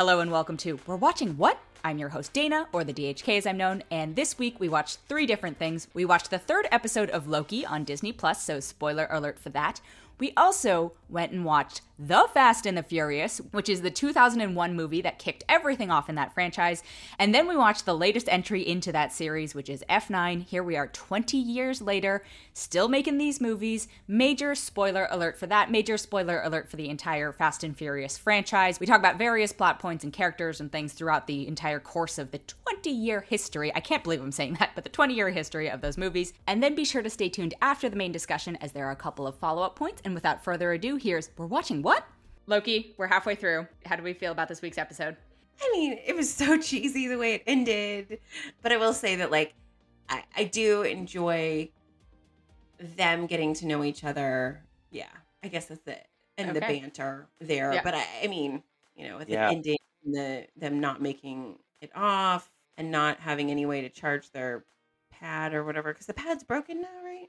Hello and welcome to We're Watching What? I'm your host Dana, or the DHK as I'm known, and this week we watched three different things. We watched the third episode of Loki on Disney Plus, so spoiler alert for that. We also went and watched The Fast and the Furious, which is the 2001 movie that kicked everything off in that franchise. And then we watched the latest entry into that series, which is F9. Here we are 20 years later, still making these movies. Major spoiler alert for that, major spoiler alert for the entire Fast and Furious franchise. We talk about various plot points and characters and things throughout the entire course of the 20 year history. I can't believe I'm saying that, but the 20 year history of those movies. And then be sure to stay tuned after the main discussion as there are a couple of follow up points. And without further ado, here's We're Watching What? Loki, we're halfway through. How do we feel about this week's episode? I mean, it was so cheesy the way it ended. But I will say that, like, I, I do enjoy them getting to know each other. Yeah, I guess that's it. And the banter there. Yeah. But I, I mean, you know, with Yeah. the ending, and the them not making it off and not having any way to charge their pad or whatever, because the pad's broken now, right?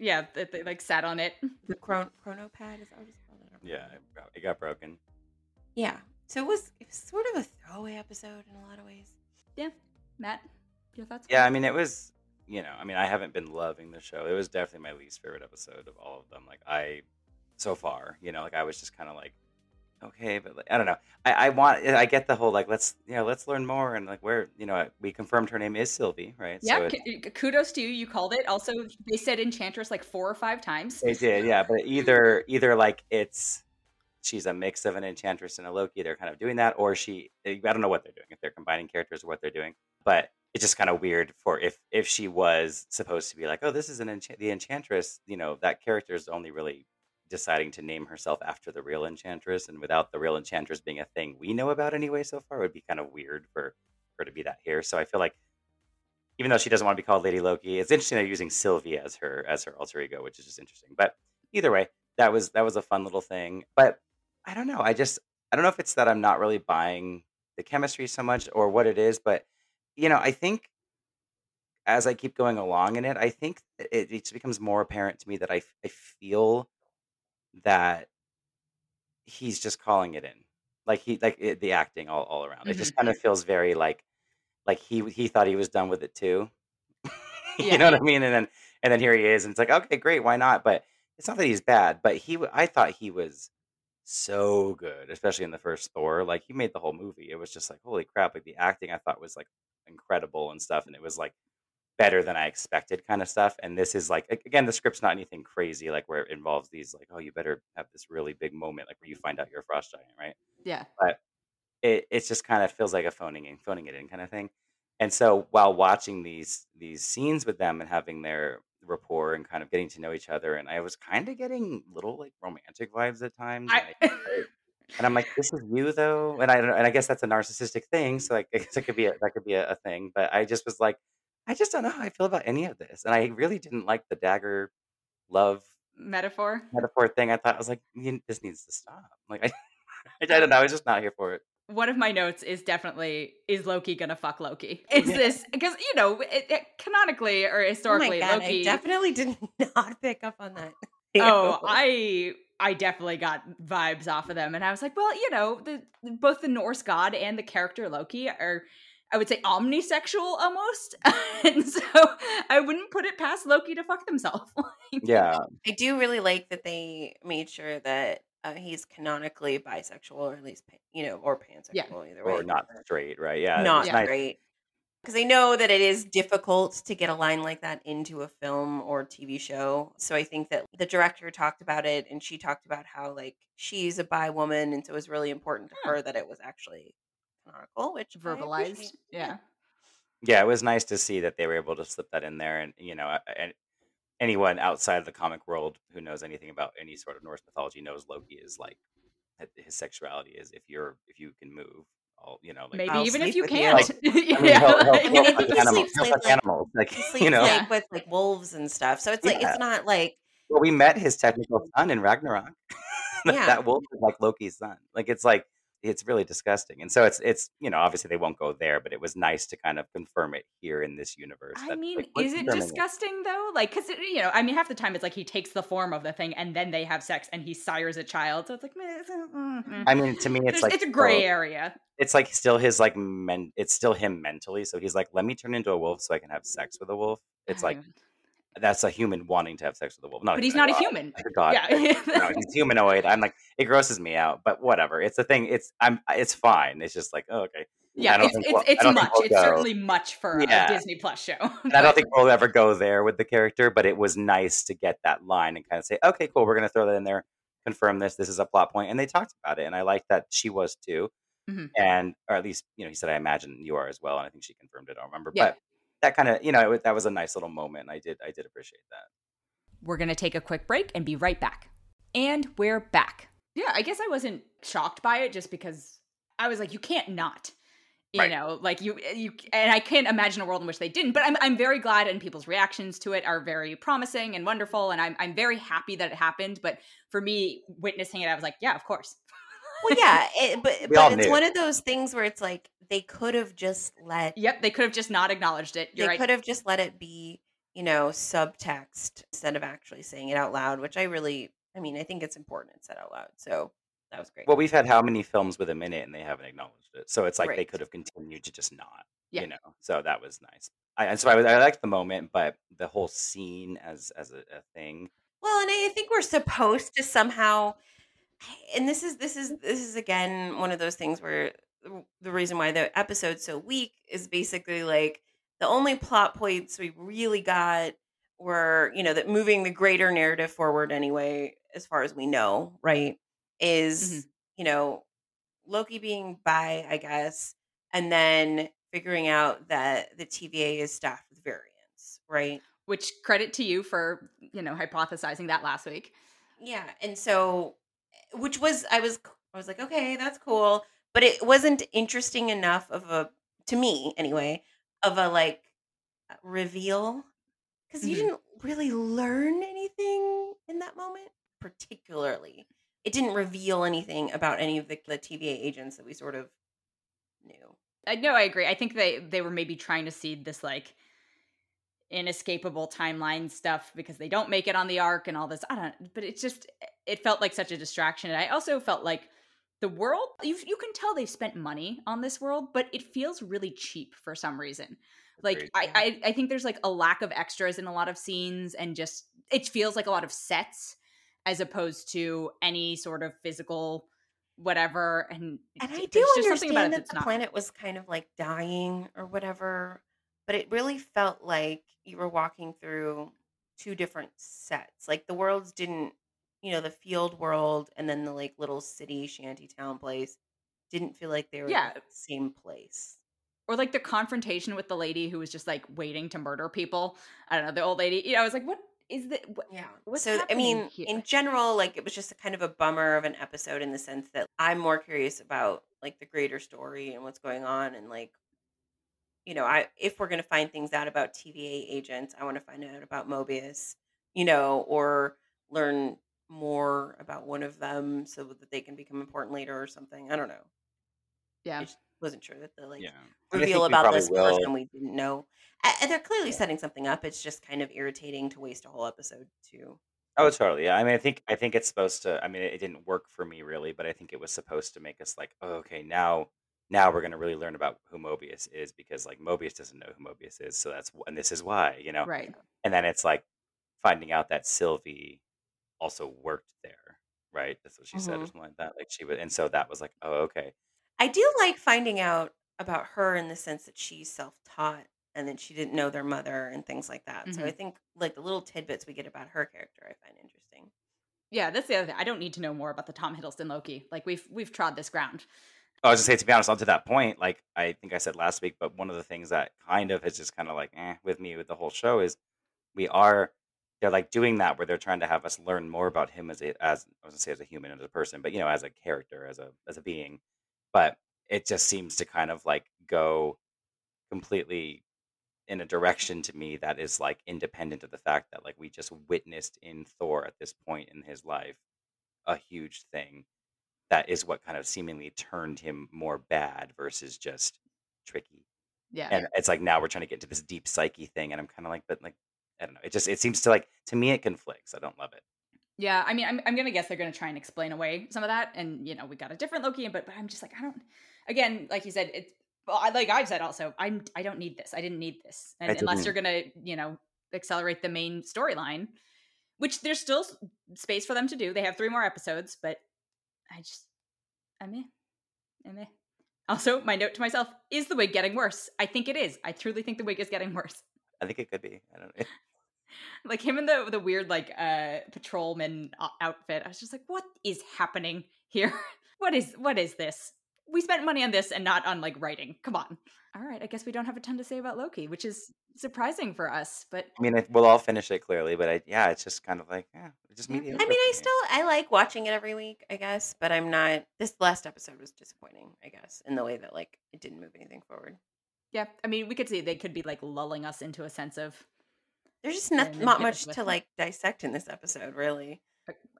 Yeah, they, they like sat on it. The chron- chrono pad is that what it's called? Yeah, it got- it got broken. Yeah. So it was, it was sort of a throwaway episode in a lot of ways. Yeah. Matt, your thoughts? Yeah, I mean, it was, you know, I mean, I haven't been loving the show. It was definitely my least favorite episode of all of them. Like, I, so far, you know, like I was just kind of like, okay, but like, I don't know. I, I want, I get the whole like, let's, you know, let's learn more. And like, where, you know, we confirmed her name is Sylvie, right? Yeah, So it- eh, kudos to you. You called it. Also, they said Enchantress like four or five times. They did, yeah. But either either like it's she's a mix of an enchantress and a Loki. They're kind of doing that, or she eh, I don't know what they're doing if they're combining characters or what they're doing. But it's just kind of weird for if if she was supposed to be like, oh, this is an enchant- the enchantress. You know, that character is only really deciding to name herself after the real enchantress, and without the real enchantress being a thing we know about anyway so far, it would be kind of weird for her to be that here. So I feel like even though she doesn't want to be called Lady Loki, it's interesting they're using Sylvie as her as her alter ego, which is just interesting. But either way, that was that was a fun little thing. But I don't know. I just I don't know if it's that I'm not really buying the chemistry so much or what it is, but you know, I think as I keep going along in it, I think it, it becomes more apparent to me that I I feel that he's just calling it in, like he like it, the acting all all around. It just mm-hmm. kind of feels very like like he he thought he was done with it too. Yeah. you know what I mean? And then and then here he is, and it's like okay, great, why not? But it's not that he's bad, but he i thought he was so good, especially in the first Thor. Like he made the whole movie. It was just like holy crap! Like the acting I thought was like incredible and stuff, and it was like better than I expected kind of stuff. And this is like again, the script's not anything crazy like where it involves these like oh you better have this really big moment like where you find out you're a frost giant, right? Yeah. But it it just kind of feels like a phoning in, phoning it in kind of thing. And so while watching these these scenes with them and having their rapport and kind of getting to know each other, and I was kind of getting little like romantic vibes at times. and, I, I- and I'm like, this is you though, and I don't know, and I guess that's a narcissistic thing. So like, I guess it could be a, that could be a, a thing. But I just was like, I just don't know how I feel about any of this, and I really didn't like the dagger love metaphor. metaphor thing. I thought I was like, this needs to stop. Like I, I don't know. I was just not here for it. One of my notes is definitely is Loki gonna fuck Loki? Is Yeah. this because you know it, it, canonically or Oh historically God, Loki? I definitely did not pick up on that. oh, I I definitely got vibes off of them, and I was like, well, you know, the both the Norse god and the character Loki are. I would say omnisexual almost, and so I wouldn't put it past Loki to fuck themselves. Yeah, I do really like that they made sure that uh, he's canonically bisexual, or at least, pa- you know, or pansexual, Yeah. either way. or not straight, right? Yeah, not was Yeah. nice. great. Because I know that it is difficult to get a line like that into a film or TV show. So I think that the director talked about it and she talked about how, like, she's a bi woman. And so it was really important to Huh. her that it was actually canonical, which Verbalized, appreciate. yeah. Yeah, it was nice to see that they were able to slip that in there, and you know, and anyone outside of the comic world who knows anything about any sort of Norse mythology knows Loki is like his sexuality is if you're if you can move, all you know, like Maybe I'll even if you can't. Like, I mean, yeah, he'll, he'll, like- I he'll he animals, sleeps he'll with, fuck like- animals, like sleeps you know. like with like wolves and stuff. So it's like, it's not like, Well, we met his technical son in Ragnarok. that, Yeah. that wolf is like Loki's son. Like it's like it's really disgusting. And so it's it's you know obviously they won't go there, but it was nice to kind of confirm it here in this universe. I that, mean, like, is it disgusting though? Like, because you know, I mean, half the time it's like he takes the form of the thing and then they have sex and he sires a child. So it's like, meh, it's, uh, mm, mm. I mean, to me, it's There's- like it's a gray well, area. It's like still his like men. It's still him mentally. So he's like, let me turn into a wolf so I can have sex with a wolf. It's like that's a human wanting to have sex with a wolf. Not but he's not a human. god. Yeah. no, he's humanoid. I'm like, it grosses me out, but whatever. It's a thing. It's I'm. It's fine. It's just like, oh, okay. yeah, I don't it's think it's, we'll- it's I don't think much. we'll it's go. certainly much for Yeah. a Disney Plus show. I don't think we'll ever go there with the character, but it was nice to get that line and kind of say, okay, cool, we're going to throw that in there, confirm this. This is a plot point, and they talked about it, and I liked that she was too, Mhm. and or at least you know he said, I imagine you are as well, and I think she confirmed it. I don't remember, Yeah. but that kind of you know that was a nice little moment. I did I did appreciate that. We're going to take a quick break and be right back. And we're back. Yeah, I guess I wasn't shocked by it just because I was like, you can't not. You Right. know, like you, eh, you, and I can't imagine a world in which they didn't. But I'm, I'm very glad, and people's reactions to it are very promising and wonderful, and I'm, I'm very happy that it happened. But for me, witnessing it, I was like, yeah, of course. Well, yeah, it, but but it's knew. one of those things where it's like they could have just let Yep, they could have just not acknowledged it. You're they right. could have just let it be, you know, subtext instead of actually saying it out loud, which I really, I mean, I think it's important it's said out loud. So that was great. Well, we've had how many films with him in it, and they haven't acknowledged it, so it's like they could have continued to just not, Yeah. you know. So that was nice. I, and so I, I liked the moment, but the whole scene as as a, a thing. Well, and I think we're supposed to somehow and this is this is this is again one of those things where the- the reason why the episode's so weak is basically like the only plot points we really got were, you know, that moving the greater narrative forward anyway, as far as we know, right? Is, mm-hmm. you know, Loki being bi I guess, and then figuring out that the TVA is staffed with variants, right? Which credit to you for you know hypothesizing that last week. Yeah, and so which was I was I was like, okay, that's cool, but it wasn't interesting enough of a to me anyway, of a like reveal cuz you Mhm. didn't really learn anything in that moment particularly. It didn't reveal anything about any of the, the TVA agents that we sort of knew. I know I agree. I think they they were maybe trying to seed this like inescapable timeline stuff because they don't make it on the arc and all this. I don't but it's just it felt like such a distraction. And I also felt like the world you you can tell they've spent money on this world, but it feels really cheap for some reason. Like I, I I think there's like a lack of extras in a lot of scenes and just it feels like a lot of sets as opposed to any sort of physical whatever and And I do just something about it understand that the not planet was kind of like dying or whatever, but it really felt like you were walking through two different sets. Like the worlds didn't, you know, the field world and then the like little city shanty town place didn't feel like they were Yeah. the same place. or like the confrontation with the lady who was just like waiting to murder people. I don't know, the old lady. You know, I was like, what is that? What, Yeah. What's so I mean, here? in general, like it was just a kind of a bummer of an episode in the sense that I'm more curious about like the greater story and what's going on and like you know, I if we're going to find things out about TVA agents, I want to find out about Mobius, you know, or learn more about one of them so that they can become important later or something. I don't know. yeah. I just wasn't sure that the like Yeah, reveal about this will- person we didn't know. And they're clearly setting something up. It's just kind of irritating to waste a whole episode too. Oh, totally. Yeah. I mean, I think I think it's supposed to. I mean, it didn't work for me really, but I think it was supposed to make us like, oh, okay, now now we're going to really learn about who Mobius is because like Mobius doesn't know who Mobius is, so that's and this is why, you know. Right. And then it's like finding out that Sylvie also worked there, right? That's what she said or Mhm. something like that. Like she would, and so that was like, oh, okay. I do like finding out about her in the sense that she's self-taught and that she didn't know their mother and things like that. So I think like the little tidbits we get about her character I find interesting. Yeah, that's the other thing. I don't need to know more about the Tom Hiddleston Loki. Like we've we've trod this ground. I was just say to be honest, on to that point, like I think I said last week, but one of the things that kind of is just kind of like eh, with me with the whole show is we are they're like doing that where they're trying to have us learn more about him as a as I was gonna say as a human as a person, but you know as a character as a as a being. But it just seems to kind of like go completely in a direction to me that is like independent of the fact that like we just witnessed in Thor at this point in his life a huge thing that is what kind of seemingly turned him more bad versus just tricky. Yeah. And it's like now we're trying to get to this deep psyche thing, and I'm kind of like, but like I don't know. It just it seems to like to me it conflicts. I don't love it. Yeah, I mean, I'm, I'm gonna guess they're gonna try and explain away some of that, and you know, we got a different Loki, but but I'm just like, I don't. Again, like you said, it's well, I, like I've said also, I'm I don't need this. I didn't need this, and, unless you're gonna, you know, accelerate the main storyline, which there's still space for them to do. They have three more episodes, but I just, I'm eh, I'm eh. Also, my note to myself is the wig getting worse. I think it is. I truly think the wig is getting worse. I think it could be. I don't know. like him in the the weird like uh patrolman outfit i was just like what is happening here what is what is this we spent money on this and not on like writing come on all right i guess we don't have a ton to say about loki which is surprising for us but I mean, we'll all finish it clearly, but I, yeah, it's just kind of like, yeah, just Yeah. I. I mean, I still I like watching it every week, I guess, but I'm not. This last episode was disappointing, I guess, in the way that like it didn't move anything forward. yeah i mean we could see they could be like lulling us into a sense of There's just not, not much to it. like dissect in this episode, really.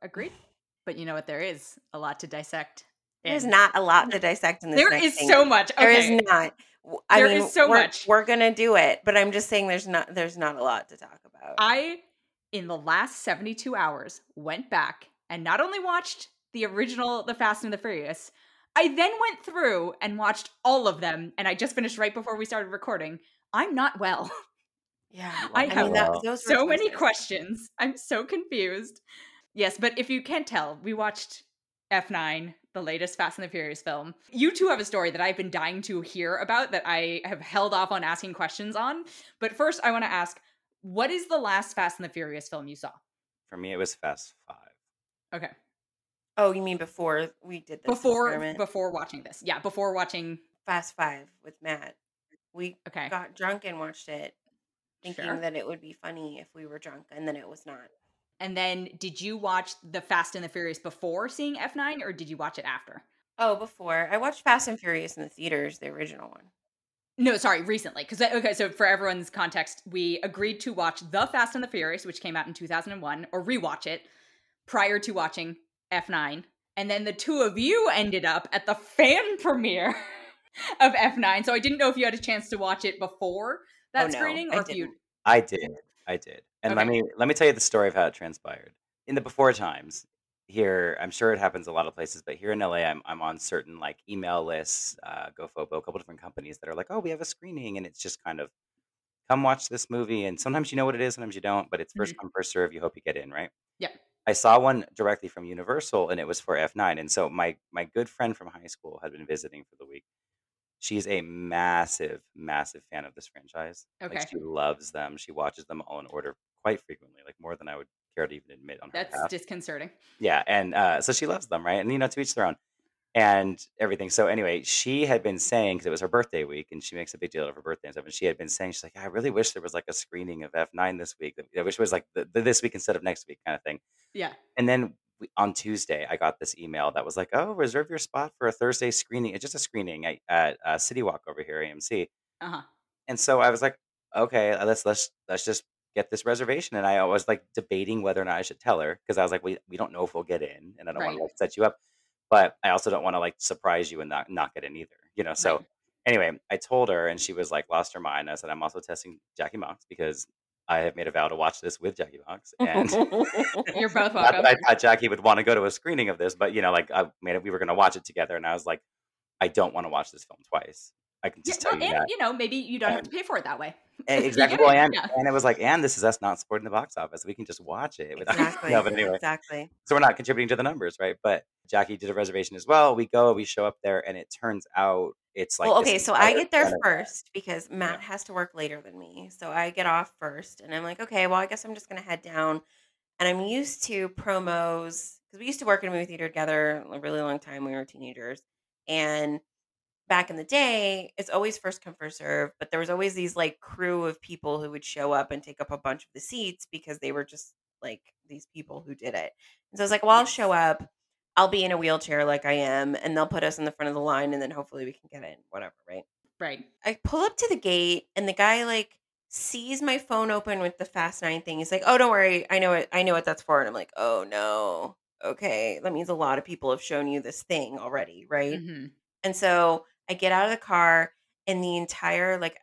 agreed but you know what there is a lot to dissect There's not a lot to dissect in this. there is thing. so much There okay. is not. I There mean, is so we're, much. We're gonna do it, but I'm just saying there's not there's not a lot to talk about. I, in the last 72 hours, went back and not only watched the original The Fast and the Furious, I then went through and watched all of them, and I just finished right before we started recording. I'm not well. yeah, I I have mean that, Well, so many questions. I'm so confused. Yes, but if you can't tell, we watched F9, the latest Fast and the Furious film. You two have a story that I've been dying to hear about that I have held off on asking questions on. But first, I want to ask what is the last Fast and the Furious film you saw? For me, it was Fast Five. Okay. Oh, you mean before we did this Before experiment? before watching this. Yeah, before watching Fast Five with Matt. We Okay. got drunk and watched it, thinking Sure. that it would be funny if we were drunk, and then it was not. And then did you watch the Fast and the Furious before seeing F9 or did you watch it after? Oh, before I watched Fast and Furious in the theaters, the original one. No, sorry, recently. Because okay, so for everyone's context, we agreed to watch The Fast and the Furious, which came out in 2001, or rewatch it prior to watching F9, and then the two of you ended up at the fan premiere of F9. So I didn't know if you had a chance to watch it before that Oh, no, screening, I or if you. didn't. I did. I did. And let me let me tell you the story of how it transpired. In the before times, here, I'm sure it happens a lot of places, but here in LA, I'm I'm on certain like email lists, uh, GoFobo, a couple different companies that are like, oh, we have a screening, and it's just kind of come watch this movie. And sometimes you know what it is, sometimes you don't, but it's 1st come first serve. You hope you get in, right? Yeah. I saw one directly from Universal, and it was for F9. And so my my good friend from high school had been visiting for the week. She's a massive, massive fan of this franchise. Okay. Like she loves them. She watches them all in order quite frequently, like more than I would care to even admit on her That's behalf. disconcerting. Yeah, and uh, so she loves them, right? And you know, to each their own, and everything. So anyway, she had been saying because it was her birthday week, and she makes a big deal of her birthday and stuff. And she had been saying, she's like, I really wish there was like a screening of F nine this week. I wish it was like the, the, this week instead of next week, kind of thing. Yeah. And then we, on Tuesday, I got this email that was like, "Oh, reserve your spot for a Thursday screening. It's just a screening at, at uh, City Walk over here, AMC." Uh huh. And so I was like, "Okay, let's let's let's just get this reservation." And I was like debating whether or not I should tell her because I was like, "We we don't know if we'll get in, and I don't want to like set you up, but I also don't want to like surprise you and not not get in either, you know." So Right. anyway, I told her, and she was like, lost her mind. I said, "I'm also testing Jackie Mox because." I have made a vow to watch this with Jackie Mox, and You're both welcome. I thought Jackie would want to go to a screening of this, but you know, like I made it, we were going to watch it together, and I was like, I don't want to watch this film twice. I can Yeah, just well, tell you and that. you know, maybe you don't have to pay for it that way. Eh, exactly. get Well, and, Yeah. and it was like, and this is us not supporting the box office. We can just watch it without. exactly. no, but anyway, Exactly. so we're not contributing to the numbers, right? But Jackie did a reservation as well. We go, we show up there, and it turns out it's like well, okay, so I get there first because Matt has to work later than me. So I get off first, and I'm like, okay, well, I guess I'm just gonna head down. And I'm used to promos because we used to work in a movie theater together a really long time. We were teenagers, and back in the day, it's always first come first serve. But there was always these like crew of people who would show up and take up a bunch of the seats because they were just like these people who did it. And so I was like, well, I'll show up. I'll be in a wheelchair like I am, and they'll put us in the front of the line, and then hopefully we can get in, whatever, right? Right. I pull up to the gate, and the guy like sees my phone open with the Fast Nine thing. He's like, "Oh, don't worry, I know it. I know what that's for." And I'm like, "Oh no, okay, that means a lot of people have shown you this thing already, right? hmm And so I get out of the car and the entire like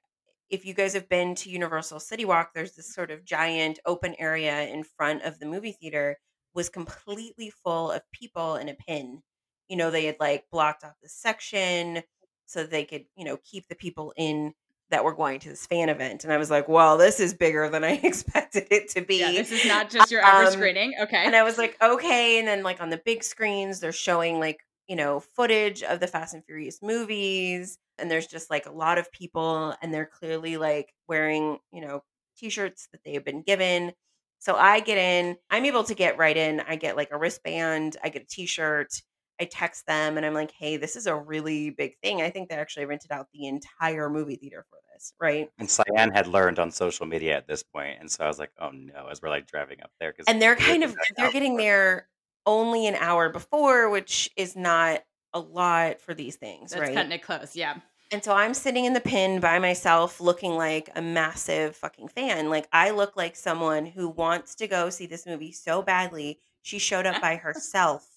if you guys have been to Universal City Walk, there's this sort of giant open area in front of the movie theater was completely full of people in a pin. You know, they had like blocked off the section so they could, you know, keep the people in that were going to this fan event. And I was like, well, this is bigger than I expected it to be. Yeah, this is not just your average Um, screening. Okay. And I was like, okay. And then, like, on the big screens, they're showing, like, you know, footage of the Fast and Furious movies. And there's just like a lot of people, and they're clearly like wearing, you know, t shirts that they have been given. So I get in, I'm able to get right in. I get like a wristband, I get a t shirt. I text them and I'm like, hey, this is a really big thing. I think they actually rented out the entire movie theater for this, right? And Cyan had learned on social media at this point, and so I was like, "Oh no!" As we're like driving up there, because and they're kind of they're oh, getting there only an hour before which is not a lot for these things That's right cutting it close. Yeah. and so i'm sitting in the pin by myself looking like a massive fucking fan like i look like someone who wants to go see this movie so badly she showed up by herself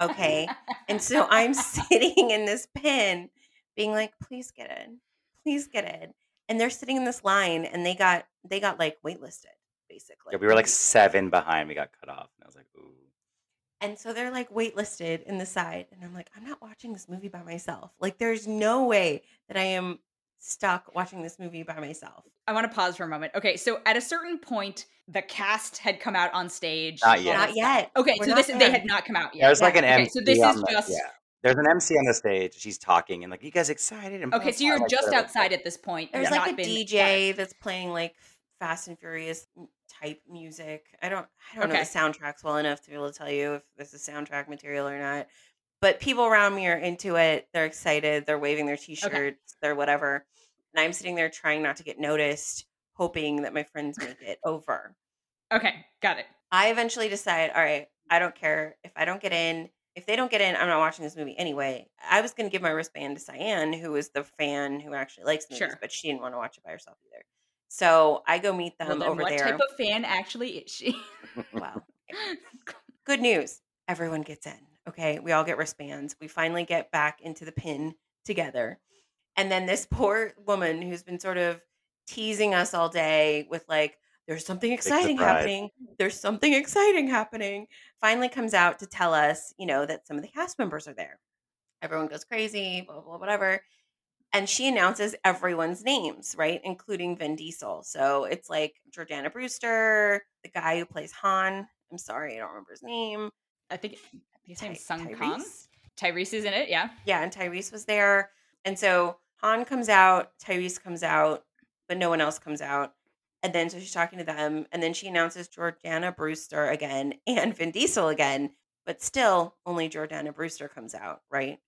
Okay. and so i'm sitting in this pin being like please get in please get in and they're sitting in this line and they got they got like waitlisted basically Yeah, we were like seven behind. We got cut off, and I was like, "Ooh." And so they're like waitlisted in the side. And I'm like, I'm not watching this movie by myself. Like, there's no way that I am stuck watching this movie by myself. I want to pause for a moment. Okay, so at a certain point, the cast had come out on stage. Not yet. Not yet. Okay, We're so not this they had not come out yet. There's like an Okay, MC. so this on is the- just- yeah. There's an MC on the stage. She's talking and like, "You guys excited?" And Okay, so you're just outside at this point. There's You've like not a been- DJ that's playing like Fast and Furious type music. I don't I don't know the soundtracks well enough to be able to tell you if this is soundtrack material or not. But people around me are into it. They're excited. They're waving their t-shirts. They're whatever. And I'm sitting there trying not to get noticed, hoping that my friends make it over. Okay, got it. I eventually decide, all right, I don't care if I don't get in. If they don't get in, I'm not watching this movie anyway. I was going to give my wristband to Cyan, who is the fan who actually likes movies, Sure. but she didn't want to watch it by herself either. So I go meet them Well, then over what there. What type of fan actually is she? well, good news. Everyone gets in. Okay. We all get wristbands. We finally get back into the pin together. And then this poor woman who's been sort of teasing us all day with like, there's something exciting happening. There's something exciting happening. Finally comes out to tell us, you know, that some of the cast members are there. Everyone goes crazy, blah, blah, blah, whatever. And she announces everyone's names, right? Including Vin Diesel. So it's like Jordana Brewster, the guy who plays Han. I'm sorry, I don't remember his name. I think his Ty- name's Sung Kang. Tyrese? Tyrese is in it, yeah. Yeah, and Tyrese was there. And so Han comes out, Tyrese comes out, but no one else comes out. And then so she's talking to them, and then she announces Jordana Brewster again and Vin Diesel again, but still only Jordana Brewster comes out, right?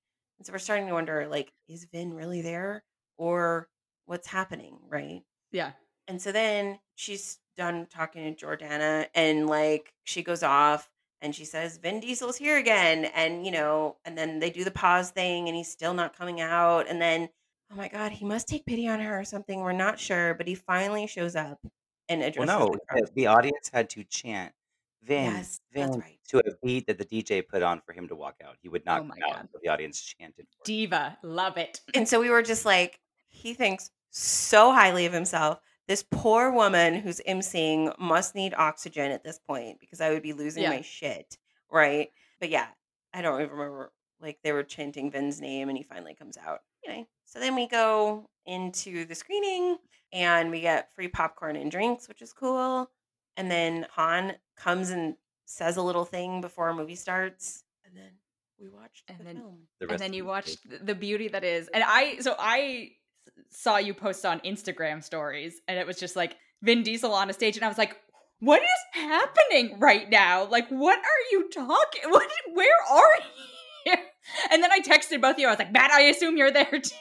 So we're starting to wonder, like, is Vin really there, or what's happening, right? Yeah. And so then she's done talking to Jordana and like she goes off and she says, Vin Diesel's here again. And, you know, and then they do the pause thing and he's still not coming out. And then, oh my God, he must take pity on her or something. We're not sure. But he finally shows up and Well, addresses no, the, the audience had to chant Vin, Yes, that's Vin right. to a beat that the DJ put on for him to walk out. He would not Oh my come out God. until the audience chanted. For him. Diva. Love it. And so we were just like, he thinks so highly of himself. This poor woman who's emceeing must need oxygen at this point because I would be losing Yeah. my shit. Right. But yeah, I don't even remember. Like they were chanting Vin's name and he finally comes out. Anyway, so then we go into the screening and we get free popcorn and drinks, which is cool. And then Han comes and says a little thing before our movie starts. And then we watched And the then- film. The and then you the watched th- the beauty that is and i so I saw you post on instagram stories and it was just like vin diesel on a stage and i was like what is happening right now like what are you talking what where are you and then i texted both of you i was like matt i assume you're there too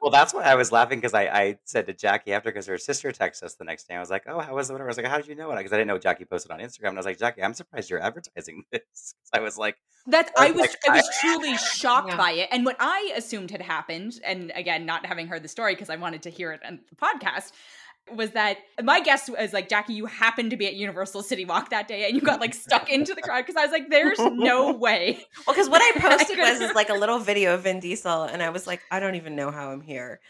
Well, that's why I was laughing because I, I said to Jackie after because her sister texted us the next day. I was like, "Oh, how was it?" Whatever. I was like, "How did you know it?" Because I didn't know Jackie posted on Instagram. And I was like, "Jackie, I'm surprised you're advertising this." 'Cause I was like, That I I was was like, I was truly shocked Yeah. by it. And what I assumed had happened, and again, not having heard the story because I wanted to hear it in the podcast, was that my guess was like Jackie, you happened to be at Universal City Walk that day and you got like stuck into the crowd because I was like, there's no way. Well, because what I posted could've- was is like a little video of Vin Diesel, and I was like, I don't even know how I'm here.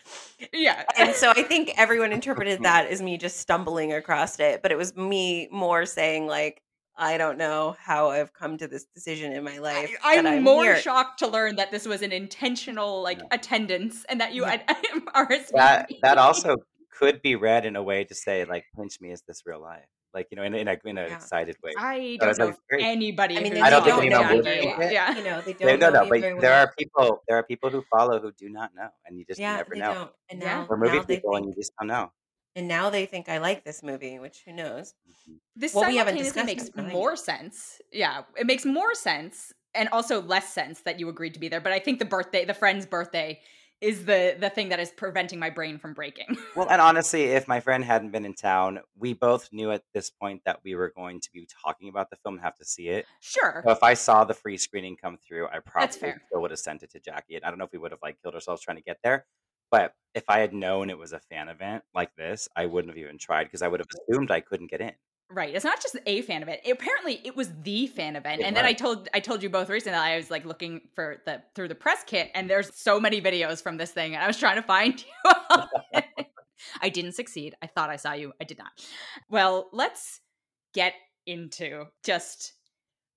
Yeah. And so I think everyone interpreted that as me just stumbling across it, but it was me more saying like, I don't know how I've come to this decision in my life. I, but am I'm more here. shocked to learn that this was an intentional like Yeah. attendance and that you Yeah. had RSVP. That that also could be read in a way to say like, pinch me, is this real life? Like you know, in, in a in an Yeah. excited way. I don't it's know like anybody. I mean, who's they I don't think known anyone would Jackie- think. Yeah. You know, they don't no, know no. But there well. are people. There are people who follow who do not know, and you just yeah, never they know. don't. And now, We're movie now they people, and think, you just don't know. and now they think I like this movie, which who knows? Mhm. This Well, we haven't discussed makes it, but more know. sense. Yeah, it makes more sense, and also less sense that you agreed to be there. But I think the birthday, the friend's birthday, is the the thing that is preventing my brain from breaking. Well, and honestly, if my friend hadn't been in town, we both knew at this point that we were going to be talking about the film and have to see it. sure. So if I saw the free screening come through, I probably still would have sent it to Jackie. And I don't know if we would have like killed ourselves trying to get there. But if I had known it was a fan event like this, I wouldn't have even tried because I would have assumed I couldn't get in. Right. It's not just a fan event. It- apparently, it was the fan event. It and then I told I told you both recently I was like looking for the through the press kit, and there's so many videos from this thing, and I was trying to find you. I didn't succeed. I thought I saw you. I did not. Well, let's get into just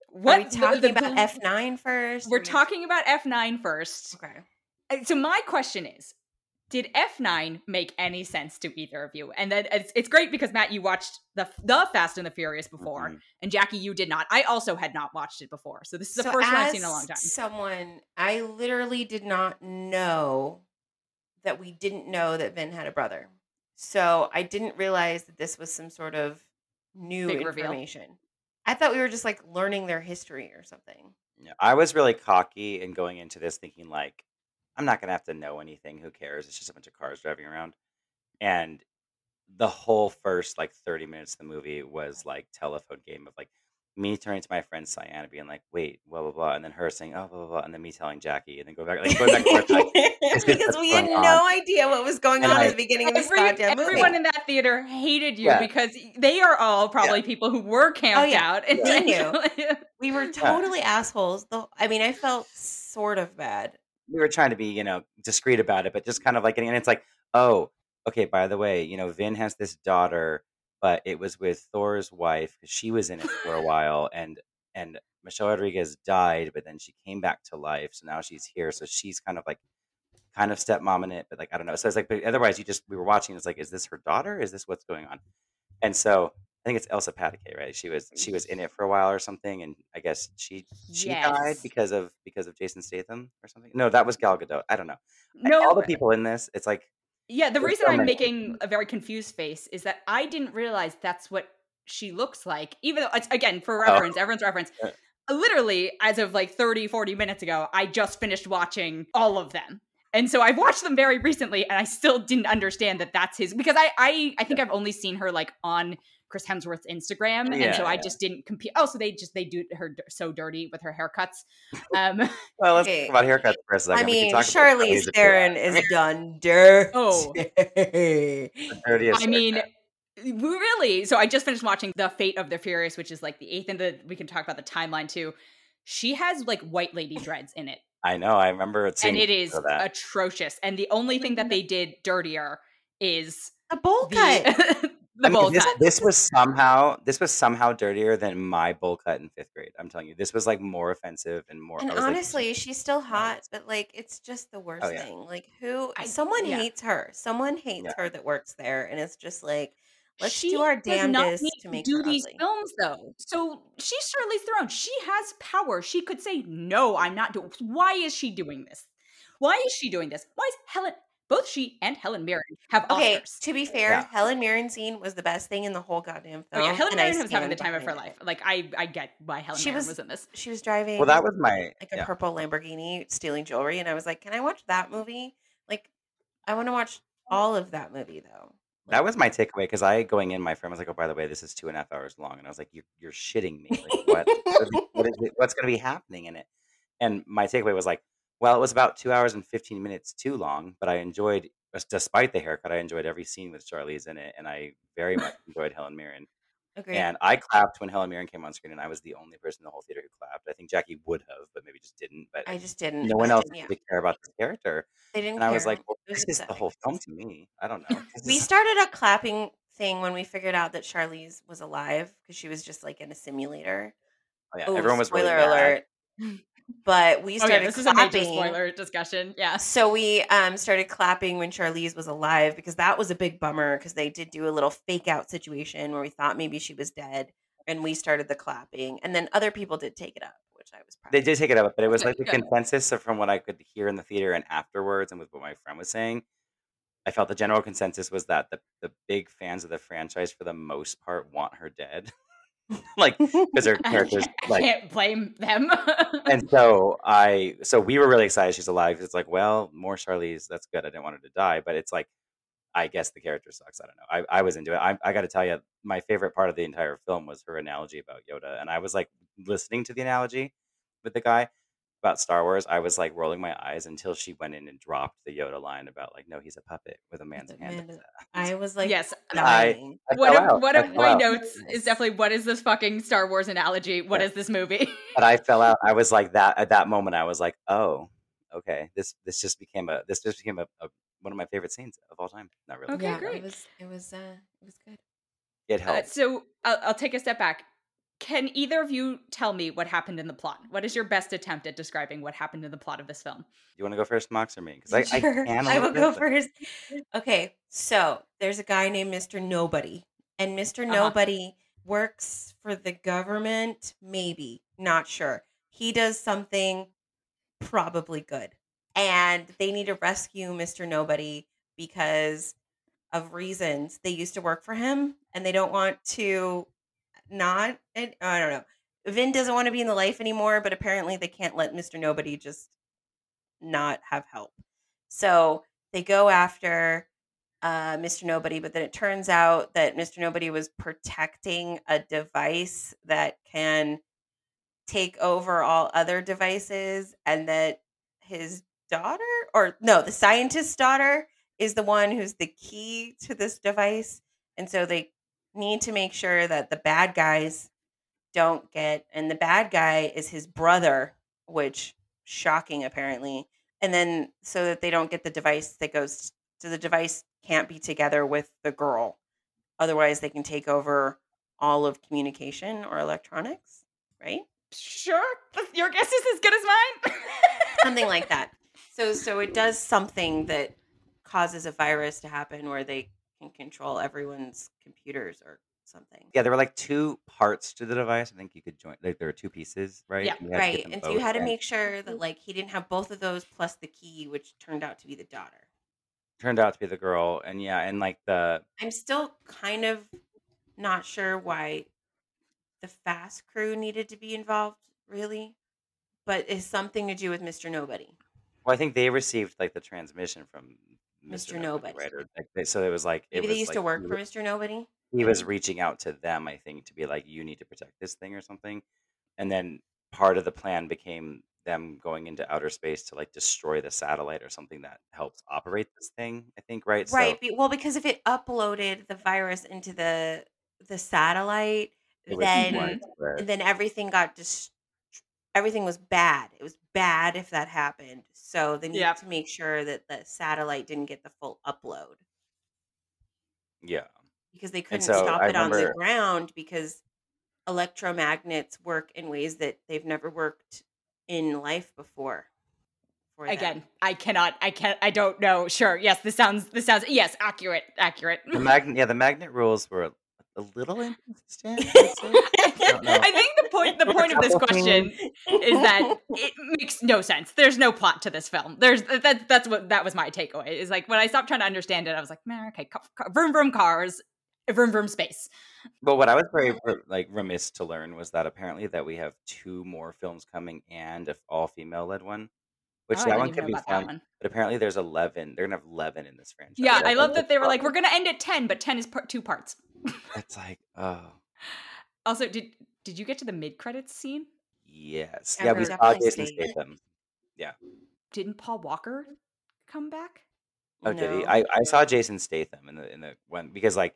what Are we the- talking the- about F nine first? We're talking about F9 first. Okay. Uh, So my question is, did F9 make any sense to either of you? And then it's, it's great because Matt, you watched the the Fast and the Furious before, Mhm. and Jackie, you did not. I also had not watched it before, so this is the So first one I've seen in a long time. Someone I literally did not know that we didn't know that Vin had a brother. So I didn't realize that this was some sort of new Big reveal. information. I thought we were just like learning their history or something. Yeah, I was really cocky in going into this thinking like, I'm not gonna have to know anything. Who cares? It's just a bunch of cars driving around. And the whole first like 30 minutes of the movie was like telephone game of like me turning to my friend Cyan being like, wait, blah blah blah, and then her saying, oh blah blah blah, and then me telling Jackie, and then go back like going back and forth like this is because we had going on. no idea what was going And on I- at the beginning of this Every- goddamn movie. everyone in that theater hated you Yeah. because they are all probably people who were oh, camped yeah. out. They knew. intentionally. we were totally assholes. The, I mean, I felt sort of bad. We were trying to be, you know, discreet about it, but just kind of like, and it's like, oh, okay. By the way, you know, Vin has this daughter, but it was with Thor's wife because she was in it for a while, and and Michelle Rodriguez died, but then she came back to life, so now she's here. So she's kind of like, kind of stepmom in it, but like I don't know. So it's like, but otherwise, you just we were watching. It's like, is this her daughter? Is this what's going on? And so I think it's Elsa Pataky, right? She was she was in it for a while or something, and I guess she she died because of because of Jason Statham or something. No, that was Gal Gadot. I don't know. No, all the people in this, it's like Yeah, the reason so I'm many. making a very confused face is that I didn't realize that's what she looks like. Even though, it's, again, for Oh. reference, everyone's reference. Yeah. Literally, as of like 30, 40 minutes ago, I just finished watching all of them. And so I've watched them very recently, and I still didn't understand that that's his because I I, I think I've only seen her like on Chris Hemsworth's Instagram, and Yeah, so I just didn't compete. Oh, so they just they do her d- so dirty with her haircuts. Um, well, let's Okay. talk about haircuts for a second. I We can mean, talk about Charlize Charlize if you Theron is done dirty. Oh. The I mean, haircut. we really. So I just finished watching The Fate of the Furious, which is like the eighth, and the we can talk about the timeline too. She has like white lady dreads in it, I know. I remember it. and it is pictures of that. atrocious. And the only thing that they did dirtier is The bowl the cut. the I mean, bowl this, cut. this was somehow this was somehow dirtier than my bowl cut in fifth grade. I'm telling you, this was like more offensive and more. And I was like, honestly, she's still hot, but like it's just the oh, worst Oh, yeah. thing. Like who I- someone yeah. hates her. Someone hates Yeah. her that works there and it's just like let's she do our does not damnedest to make do these ugly. films though. So she's Charlize Theron. She has power. She could say, "No, I'm not doing." Why is she doing this? Why is she doing this? Why is Helen? Both she and Helen Mirren have Okay, Oscars. to be fair, Yeah. Helen Mirren scene was the best thing in the whole goddamn Oh film. yeah, Helen and Mirren was having the time of her behind life. Like I, I get why Helen She Mirren was- was in this. She was driving well, that was my like a yeah. purple Lamborghini stealing jewelry and I was like, "Can I watch that movie?" Like I want to watch oh. all of that movie though. That was my takeaway because I going in, my friend was like, "Oh, by the way, this is two and a half hours long," and I was like, "You're, you're shitting me! Like, what? what is, what is it, what's going to be happening in it?" And my takeaway was like, "Well, it was about two hours and fifteen minutes too long, but I enjoyed uh, despite the haircut, I enjoyed every scene with Charlize in it, and I very much enjoyed Helen Mirren. Agreed. And I clapped when Helen Mirren came on screen, and I was the only person in the whole theater who clapped. I think Jackie would have, but maybe just didn't. But I just didn't. no one else didn't- yeah. to care about this character, They didn't and I was like, well, was "This is the whole film to me." I don't know. We started a clapping thing when we figured out that Charlize was alive because she was just like in a simulator. oh, yeah, everyone was spoiler mad. alert. But we Oh started yeah, this is a major spoiler discussion. Yeah. So we um, started clapping when Charlize was alive because that was a big bummer because they did do a little fake out situation where we thought maybe she was dead, and we started the clapping, and then other people did take it up, which I was proud. They of. did take it up, but it was Good, like the good. consensus of from what I could hear in the theater and afterwards, and with what my friend was saying. I felt the general consensus was that the the big fans of the franchise, for the most part, want her dead, like because her characters can't, I can't blame them. And so I, so we were really excited she's alive. It's like, well, more Charlize. That's good. I didn't want her to die, but it's like, I guess the character sucks. I don't know. I, I was into it. I, I got to tell you, my favorite part of the entire film was her analogy about Yoda, and I was like listening to the analogy with the guy about Star Wars. I was like rolling my eyes until she went in and dropped the Yoda line about like, no, he's a puppet with a man's hand. man- in his ass. I was like, yes. I- dying. I One fell of one of my out. notes is definitely what is this fucking Star Wars analogy? What Yeah. is this movie? But I fell out. I was like that at that moment. I was like, oh, okay. This this just became a this just became a, a one of my favorite scenes of all time. Not really. Okay, yeah, great. It was. It was. Uh, it was good. It Uh, helped. so I'll, I'll take a step back. Can either of you tell me what happened in the plot? What is your best attempt at describing what happened in the plot of this film? you want to go first, Mox, or me? Because I, Sure, I can. a I will go bit, first. Okay, so there's a guy named Mr. Nobody, and mister Uh-huh. Nobody works for the government. Maybe not sure. He does something probably good, and they need to rescue Mr. Nobody because of reasons. They used to work for him, and they don't want to not. And I don't know. Vin doesn't want to be in the life anymore, but apparently they can't let Mr. Nobody just not have help. So they go after uh, Mr. Nobody, but then it turns out that Mr. Nobody was protecting a device that can take over all other devices, and that his daughter, or no, the scientist's daughter, is the one who's the key to this device. And so they need to make sure that the bad guys don't get, and the bad guy is his brother, which shocking apparently and then so that they don't get the device that goes so the device can't be together with the girl. Otherwise they can take over all of communication or electronics right? Sure, your guess is as good as mine. something like that. So so it does something that causes a virus to happen where they can control everyone's computers or something Yeah, there were like two parts to the device. I think you could join. Like there were two pieces, right? Yeah, You had to get right and so you had to make sure that mm-hmm. like he didn't have both of those plus the key which turned out to be the daughter turned out to be the girl, and yeah, and like the I'm still kind of not sure why the fast crew needed to be involved, really, but it's something to do with Mr. Nobody. well, I think they received like the transmission from Mr. Nobody. right? Or, like, they, so it was like it Maybe was they used like to work he for wa- Mr. Nobody. He was reaching out to them, I think, to be like, you need to protect this thing or something, and then part of the plan became them going into outer space to like destroy the satellite or something that helps operate this thing. I think, right? So- Right. be- well, because if it uploaded the virus into the the satellite, It then widespread. then everything got just everything was bad. It was bad if that happened. So they needed Yep. to make sure that the satellite didn't get the full upload. yeah. because they couldn't so stop I it on the remember- ground because electromagnets work in ways that they've never worked in life before. for them. Again, I cannot. I can't. I don't know. Sure. Yes. This sounds. This sounds. Yes. Accurate. Accurate. The magnet, yeah, the magnet rules were a, little inconsistent. I'd say. don't know. I think the point. The point of this question is that it makes no sense. There's no plot to this film. There's that. That's what that was my takeaway. Is like when I stopped trying to understand it, I was like, man, okay, ca- ca- vroom vroom cars, vroom vroom space. But what I was very like remiss to learn was that apparently that we have two more films coming and a all female led one, which Oh, I that didn't one even could know be about that fun. one. But apparently there's eleven. They're gonna have eleven in this franchise. Yeah, I love think that they were like, we're gonna end at ten, but ten is part two parts. It's like, oh Also, did did you get to the mid credits scene? yes, Yeah, yeah. we We saw definitely Jason stayed. Statham. Didn't Paul Walker come back? Oh, did he? No. I, I saw Jason Statham in the in the one because like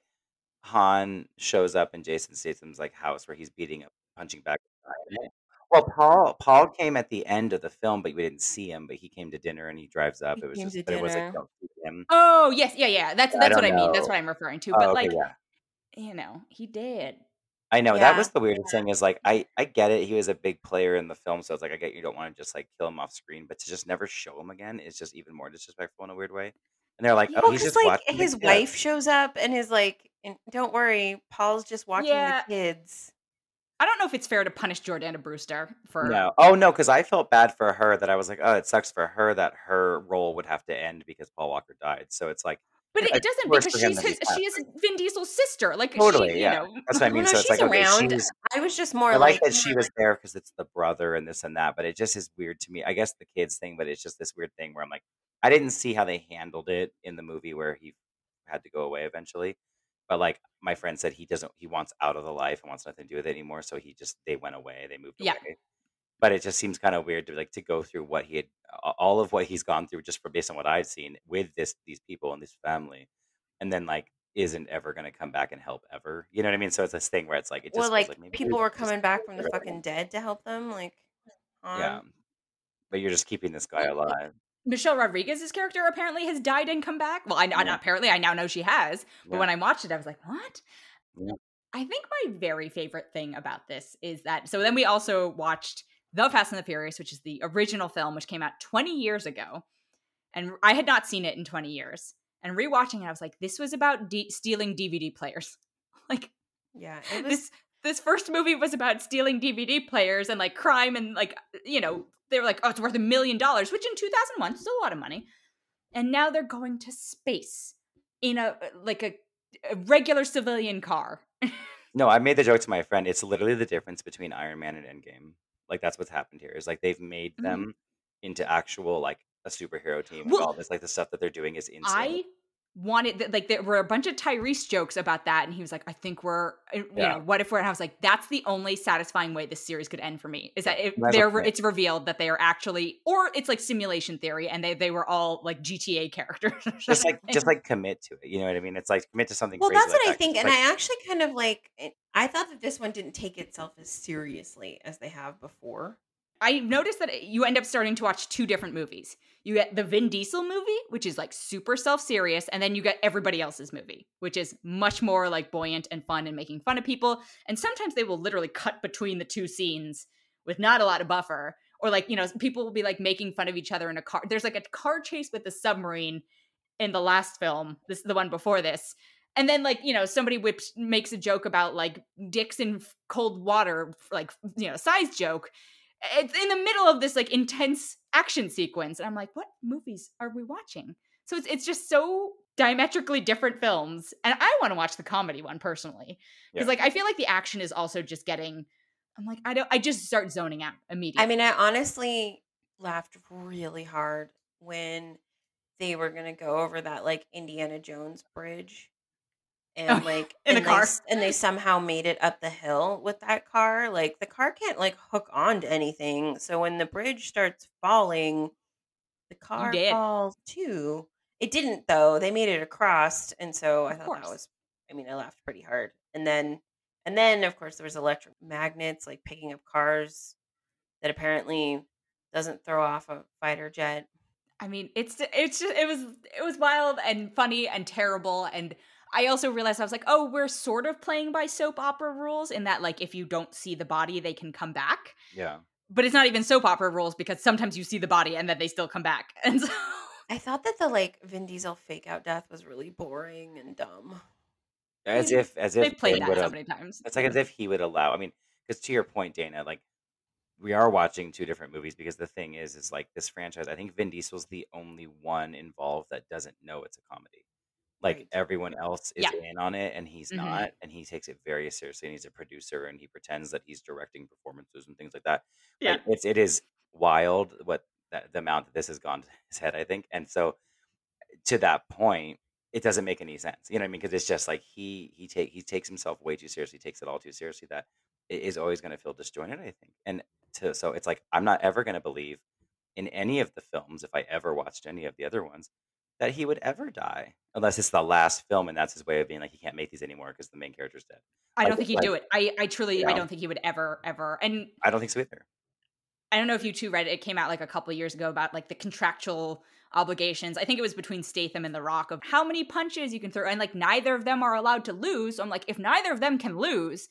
Han shows up in Jason Statham's like house where he's beating up, punching back. Well, Paul Paul came at the end of the film, but we didn't see him. But he came to dinner and he drives up. He It was just, but it was like don't see him. Oh yes, yeah, yeah. That's I that's what don't I mean. That's what I'm referring to. Oh, But okay, like, yeah. you know, he did. I know that was the weirdest thing. Is like I I get it. He was a big player in the film, so it's like I get you don't want to just like kill him off screen, but to just never show him again is just even more disrespectful in a weird way. And they're like, Yeah, oh, he's just like his wife shows up and is like, don't worry, Paul's just watching Yeah. the kids. I don't know if it's fair to punish Jordana Brewster for. No. Oh no, because I felt bad for her that I was like, oh, it sucks for her that her role would have to end because Paul Walker died. So it's like But it doesn't because she's his, she is Vin Diesel's sister. Like totally, she, you yeah. know. That's what I mean. no, so it's she's like okay, around. she's I was just more I like like, that hmm, she was there because it's the brother and this and that, but it just is weird to me. I guess the kids thing, but it's just this weird thing where I'm like, I didn't see how they handled it in the movie where he had to go away eventually. But like my friend said, he doesn't. He wants out of the life and wants nothing to do with it anymore. So he just they went away. They moved Yeah. away. But it just seems kind of weird to like to go through what he had, a- all of what he's gone through, just for based on what I've seen with this these people and this family, and then like isn't ever going to come back and help ever. You know what I mean? So it's this thing where it's like it just well, feels like, like maybe people were just coming back from the fucking dead to help them. Like, Yeah. on. But you're just keeping this guy alive. Michelle Rodriguez's character apparently has died and come back. Well, I Yeah. not apparently I now know she has, but Yeah. when I watched it, I was like, what? Yeah. I think my very favorite thing about this is that. So then we also watched The Fast and the Furious, which is the original film, which came out 20 years ago, and I had not seen it in 20 years. And rewatching it, I was like, this was about D- stealing DVD players. like Yeah. It was. this this first movie was about stealing DVD players and like crime and like you know they were like oh it's worth a million dollars which in 2001 is a lot of money and now they're going to space in a like a, a regular civilian car No, I made the joke to my friend. It's literally the difference between Iron Man and Endgame. Like that's what's happened here. Is like they've made Mhm. them into actual like a superhero team. and Well, all this like the stuff that they're doing is insane. I wanted like there were a bunch of Tyrese jokes about that and he was like I think we're uh, you Yeah. know what if we're and I was like that's the only satisfying way this series could end for me is that if Might they're commit. it's revealed that they are actually or it's like simulation theory and they they were all like GTA characters just like just like commit to it. You know what I mean? It's like commit to something Well, crazy. that's like what I think, it's and like, I actually kind of like. I thought that this one didn't take itself as seriously as they have before. I noticed that you end up starting to watch two different movies. You get the Vin Diesel movie, which is like super self serious, and then you get everybody else's movie, which is much more like buoyant and fun and making fun of people. And sometimes they will literally cut between the two scenes with not a lot of buffer. Or like, you know, people will be like making fun of each other in a car. There's like a car chase with the submarine in the last film, this the one before this. And then like, you know, somebody whips makes a joke about like dicks in cold water, like, you know, size joke it's in the middle of this like intense action sequence and i'm like what movies are we watching so it's, it's just so diametrically different films and i want to watch the comedy one personally because Yeah. like i feel like the action is also just getting i'm like i don't i just start zoning out immediately I mean, I honestly laughed really hard when they were gonna go over that like Indiana Jones bridge, Oh, and Oh, like in a and they car. s- and they somehow made it up the hill with that car. Like the car can't like hook onto anything, so when the bridge starts falling, the car falls too. It didn't though. They made it across, and so I thought that was. I mean, I laughed pretty hard, and then and then of course there was electric magnets like picking up cars that apparently doesn't throw off a fighter jet. I mean, it's it's just it was it was wild and funny and terrible and I also realized I was like, oh, we're sort of playing by soap opera rules in that like if you don't see the body, they can come back. yeah. But it's not even soap opera rules because sometimes you see the body and then they still come back. And so I thought that the like Vin Diesel fake out death was really boring and dumb. As if as if they've played that so many times. It's like as if he would allow. I mean, because to your point, Dana, like we are watching two different movies because the thing is, is like this franchise. I think Vin Diesel's the only one involved that doesn't know it's a comedy. Like Right. everyone else is Yeah. in on it, and he's Mhm. not, and he takes it very seriously. And he's a producer, and he pretends that he's directing performances and things like that. Yeah. Like, it's it is wild what that, the amount that this has gone to his head. I think, and so to that point, it doesn't make any sense. You know what I mean? Because it's just like he he take he takes himself way too seriously, takes it all too seriously. That it is always going to feel disjointed. I think, and to so it's like I'm not ever going to believe in any of the films if I ever watched any of the other ones that he would ever die unless it's the last film and that's his way of being like he can't make these anymore because the main character's dead. I don't think he'd like, do it. I, I truly, you I don't think he would ever, ever. And I don't think so either. I don't know if you two read it. It came out like a couple of years ago about like the contractual obligations. I think it was between Statham and The Rock of how many punches you can throw, and like neither of them are allowed to lose. So I'm like, if neither of them can lose,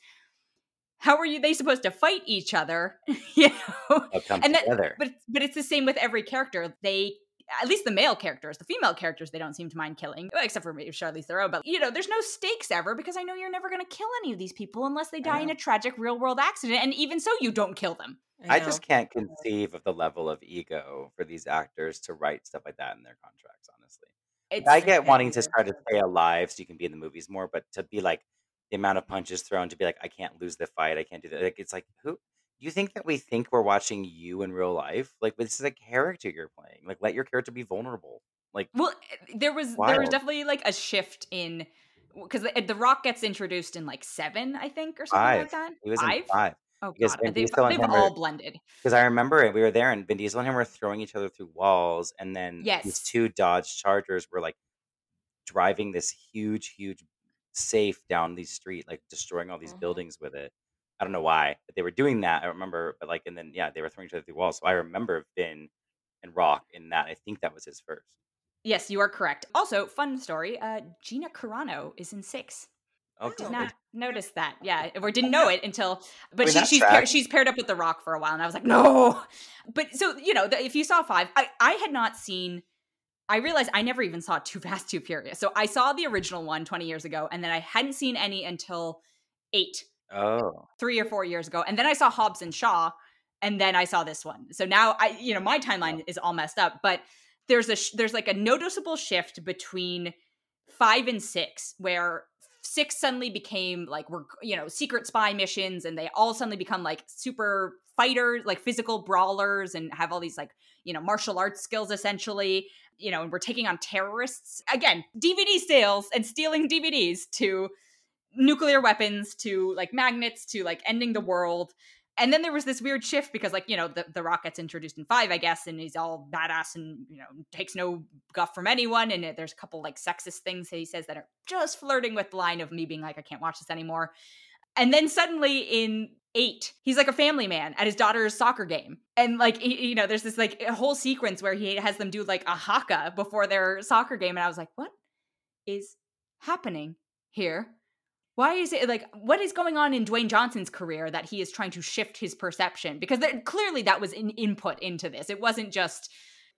how are you they supposed to fight each other? you know, They'll come And that- but but it's the same with every character. They at least the male characters, the female characters, they don't seem to mind killing, except for maybe Charlize Theron. But you know, there's no stakes ever because I know you're never going to kill any of these people unless they die in a tragic real world accident, and even so, you don't kill them. I know. just can't conceive of the level of ego for these actors to write stuff like that in their contracts, honestly. It's I get wanting to fair. try to stay alive so you can be in the movies more, but to be like the amount of punches thrown, to be like, I can't lose the fight, I can't do that. Like it's like who do you think that we think we're watching you in real life? Like this is a character you're playing. Like let your character be vulnerable. Like Well, eh, there was there was definitely like a shift in because the, the Rock gets introduced in like seven, I think, or something five. like that. He was in five. five. Oh because god, they've, they've all are- blended. Because I remember it, we were there and Vin Diesel and him were throwing each other through walls, and then these two Dodge Chargers were like driving this huge, huge safe down the street, like destroying all these Mhm. buildings with it. I don't know why, but they were doing that. I remember, but like, and then yeah, they were throwing each other through walls. So I remember Vin and Rock in that. I think that was his first. Yes, you are correct. Also, fun story: uh, Gina Carano is in six. Oh, Did Did Oh, not notice that. Yeah, or didn't know it until. But mean, she, she's paired, she's paired up with The Rock for a while, and I was like, no. But so you know, the, if you saw five, I I had not seen. I realized I never even saw Too Fast, Too Furious. So I saw the original one 20 years ago, and then I hadn't seen any until eight, Oh, three or four years ago. And then I saw Hobbs and Shaw, and then I saw this one. So now I, you know, my timeline is all messed up. But there's a sh- there's like a noticeable shift between five and six, where six suddenly became like we're you know secret spy missions, and they all suddenly become like super fighters, like physical brawlers, and have all these like you know martial arts skills essentially. You know, and we're taking on terrorists again. DVD sales and stealing DVDs to nuclear weapons to like magnets to like ending the world. And then there was this weird shift because, like, you know, the, the Rock gets introduced in five, I guess, and he's all badass and, you know, takes no guff from anyone. And there's a couple like sexist things that he says that are just flirting with the line of me being like, I can't watch this anymore. And then suddenly in eight, he's like a family man at his daughter's soccer game. And like, he- you know, there's this like a whole sequence where he has them do like a haka before their soccer game. And I was like, what is happening here? Why is it like what is going on in Dwayne Johnson's career that he is trying to shift his perception? Because there, clearly that was an input into this. It wasn't just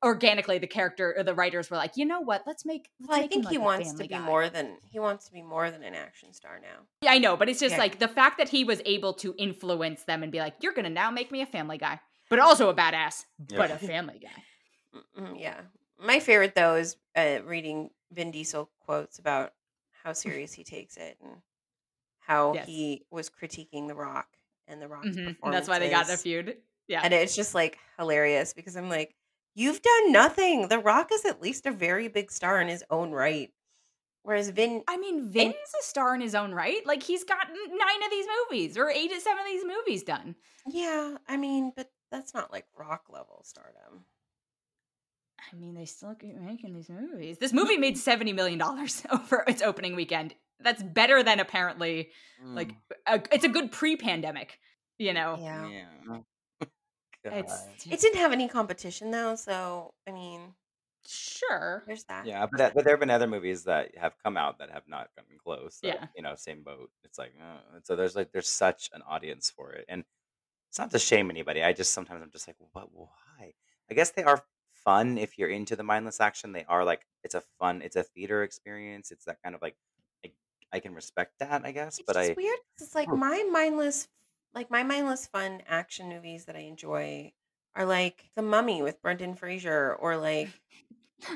organically the character or the writers were like, you know what, let's make. Let's Well, I make him think he like a wants to be Guy." more than he wants to be more than an action star now. Yeah, I know, but it's just Yeah. like the fact that he was able to influence them and be like, you're gonna now make me a Family Guy, but also a badass, but a Family Guy. Mm, yeah, my favorite though is uh, reading Vin Diesel quotes about how serious he takes it and how Yes. he was critiquing The Rock and The Rock's Mhm, performance. That's why they got in a feud. Yeah. and it's just like hilarious because I'm like, you've done nothing. The Rock is at least a very big star in his own right, whereas Vin, I mean, Vin's a star in his own right. Like he's got nine of these movies or eight to seven of these movies done. yeah, I mean, but that's not like Rock level stardom. I mean, they still keep making these movies. This movie made seventy million dollars over its opening weekend. That's better than apparently like Mm, a, it's a good pre-pandemic. You know, Yeah, yeah. it's it didn't have any competition though, so I mean, sure. there's that. Yeah, but that, but there have been other movies that have come out that have not gotten close. That, Yeah. you know, same boat. It's like, uh, so there's like there's such an audience for it, and it's not to shame anybody. I just sometimes I'm just like, what? Why? I guess they are fun if you're into the mindless action. They are like it's a fun, it's a theater experience. It's that kind of like I, I can respect that, I guess. It's but just I weird. 'cause It's like Oh. my mindless, like my mindless fun action movies that I enjoy are like The Mummy with Brendan Fraser, or like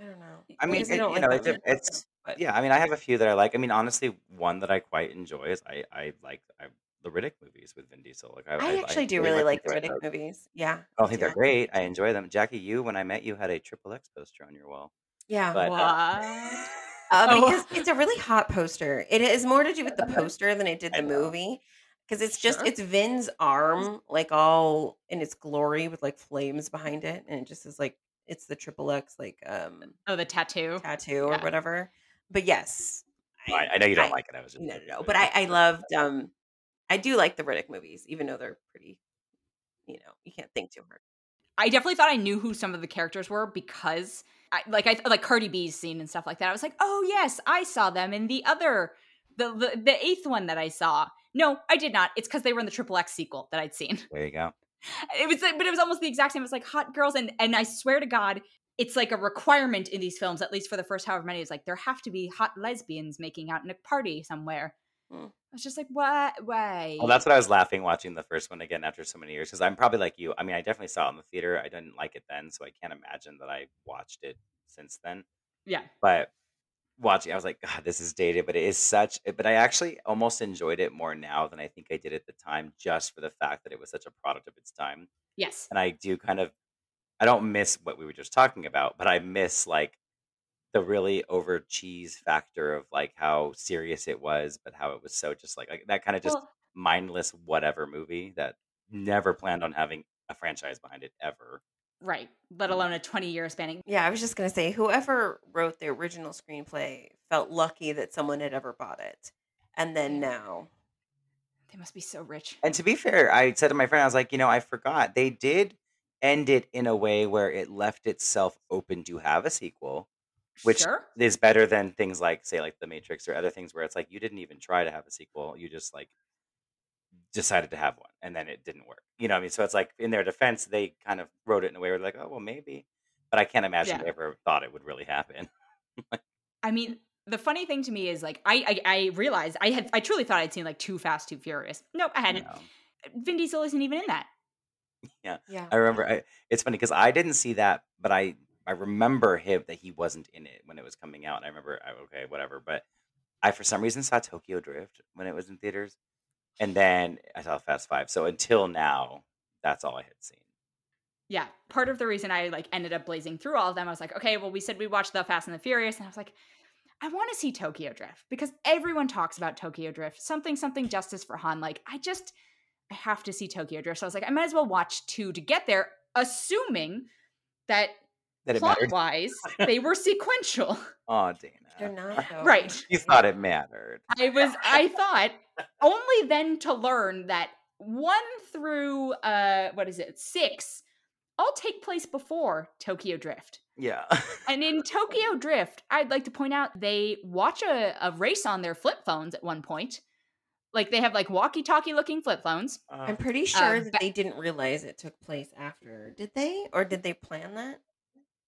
I don't know. I mean, I it- don't you like know, that it's- it's- but- yeah. I mean, I have a few that I like. I mean, honestly, one that I quite enjoy is I I like I, the Riddick movies with Vin Diesel. Like I, I actually do really really much like the enjoy Riddick those. movies. Yeah, oh, I don't think they're great. I enjoy them. Jackie, you when I met you had a triple X poster on your wall. Yeah, But uh, what? Uh, Oh. because it's a really hot poster. It has more to do with the poster than it did the movie. Because it's just Sure. it's Vin's arm, like all in its glory, with like flames behind it, and it just is like it's the triple X like um Oh, the tattoo. tattoo or whatever. But yes, I, I know you don't I- like it. I was no, no, no. But I, I loved. Um, I do like the Riddick movies, even though they're pretty. You know, you can't think too hard. I definitely thought I knew who some of the characters were because, I, like, I like Cardi B's scene and stuff like that. I was like, oh yes, I saw them in the other, the the, the eighth one that I saw. No, I did not. It's because they were in the Triple X sequel that I'd seen. There you go. It was, like- but it was almost the exact same. It was like hot girls, and and I swear to God, it's like a requirement in these films, at least for the first however many. It's like there have to be hot lesbians making out in a party somewhere. Hmm. I was just like, what? Why? Well, that's what I was laughing watching the first one again after so many years because I'm probably like you. I mean, I definitely saw it in the theater. I didn't like it then, so I can't imagine that I watched it since then. yeah. But watching, I was like, God, this is dated, but it is such. But I actually almost enjoyed it more now than I think I did at the time, just for the fact that it was such a product of its time. Yes. And I do kind of, I don't miss what we were just talking about, but I miss like the really over cheese factor of like how serious it was, but how it was so just like, like that kind of just Well, mindless whatever movie that never planned on having a franchise behind it ever. right. Let mm. alone a twenty-year spanning. Yeah, I was just gonna say, whoever wrote the original screenplay felt lucky that someone had ever bought it, and then Yeah. now, They must be so rich. And to be fair, I said to my friend, I was like, you know, I forgot they did end it in a way where it left itself open to have a sequel, which sure. is better than things like, say, like The Matrix or other things where it's like you didn't even try to have a sequel, you just like decided to have one, and then it didn't work. You know, what I mean, so it's like in their defense, they kind of wrote it in a way where they're like, oh well, maybe, but I can't imagine Yeah. they ever thought it would really happen. I mean, the funny thing to me is like I, I I realized I had I truly thought I'd seen like Too Fast, Too Furious. Nope, I hadn't. know? Vin Diesel isn't even in that. yeah yeah, I remember I, it's funny because I didn't see that, but I I remember him that he wasn't in it when it was coming out. And I remember I, okay, whatever. But I for some reason saw Tokyo Drift when it was in theaters, and then I saw Fast Five. So until now, that's all I had seen. Yeah, part of the reason I like ended up blazing through all of them, I was like, okay, well, we said we watched the Fast and the Furious, and I was like, I want to see Tokyo Drift because everyone talks about Tokyo Drift, something, something, justice for Han. Like, I just, I have to see Tokyo Drift. So I was like, I might as well watch two to get there, assuming that That it plot mattered. wise they were sequential. Oh, they're Dana, not though. right. you thought it mattered. I was I thought only then to learn that one through uh what is it six all take place before Tokyo Drift. Yeah. And in Tokyo Drift, I'd like to point out they watch a, a race on their flip phones at one point. Like they have like walkie-talkie looking flip phones. I'm pretty sure Um, that they didn't realize it took place after. Did they, or did they plan that?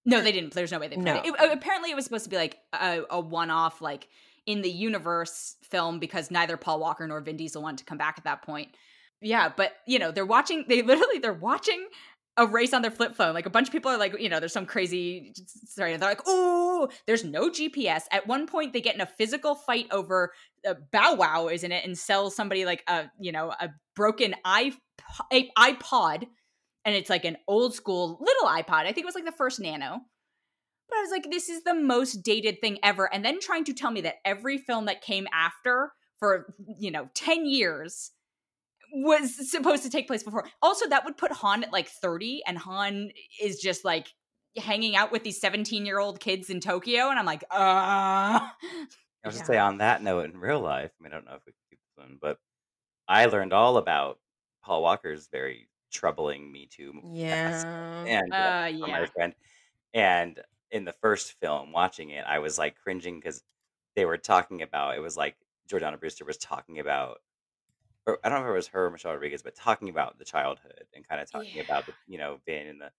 No, they didn't. There's no way they planned it. No. It- uh, Apparently, it was supposed to be like a, a one-off, like in the universe film, because neither Paul Walker nor Vin Diesel wanted to come back at that point. Yeah, but you know, they're watching. They literally they're watching a race on their flip phone. Like a bunch of people are like, you know, there's some crazy. Sorry, they're like, oh, there's no GPS. At one point, they get in a physical fight over uh, Bow Wow, isn't it, and sell somebody like a you know a broken iP- iPod and it's like an old school little iPod. I think it was like the first Nano. But I was like, this is the most dated thing ever. And then trying to tell me that every film that came after for, you know, 10 years was supposed to take place before. Also, that would put Han at like 30, and Han is just like hanging out with these 17 year old kids in Tokyo. And I'm like, uh. I was Yeah. just say on that note, in real life, I mean, I don't know if we can keep this one, but I learned all about Paul Walker's very troubling Me Too past Yeah. and uh, Uh, from yeah. my friend. And in the first film, watching it, I was like cringing because they were talking about it was like Jordana Brewster was talking about, or I don't know if it was her or Michelle Rodriguez, but talking about the childhood and kind of talking about the you know Vin and the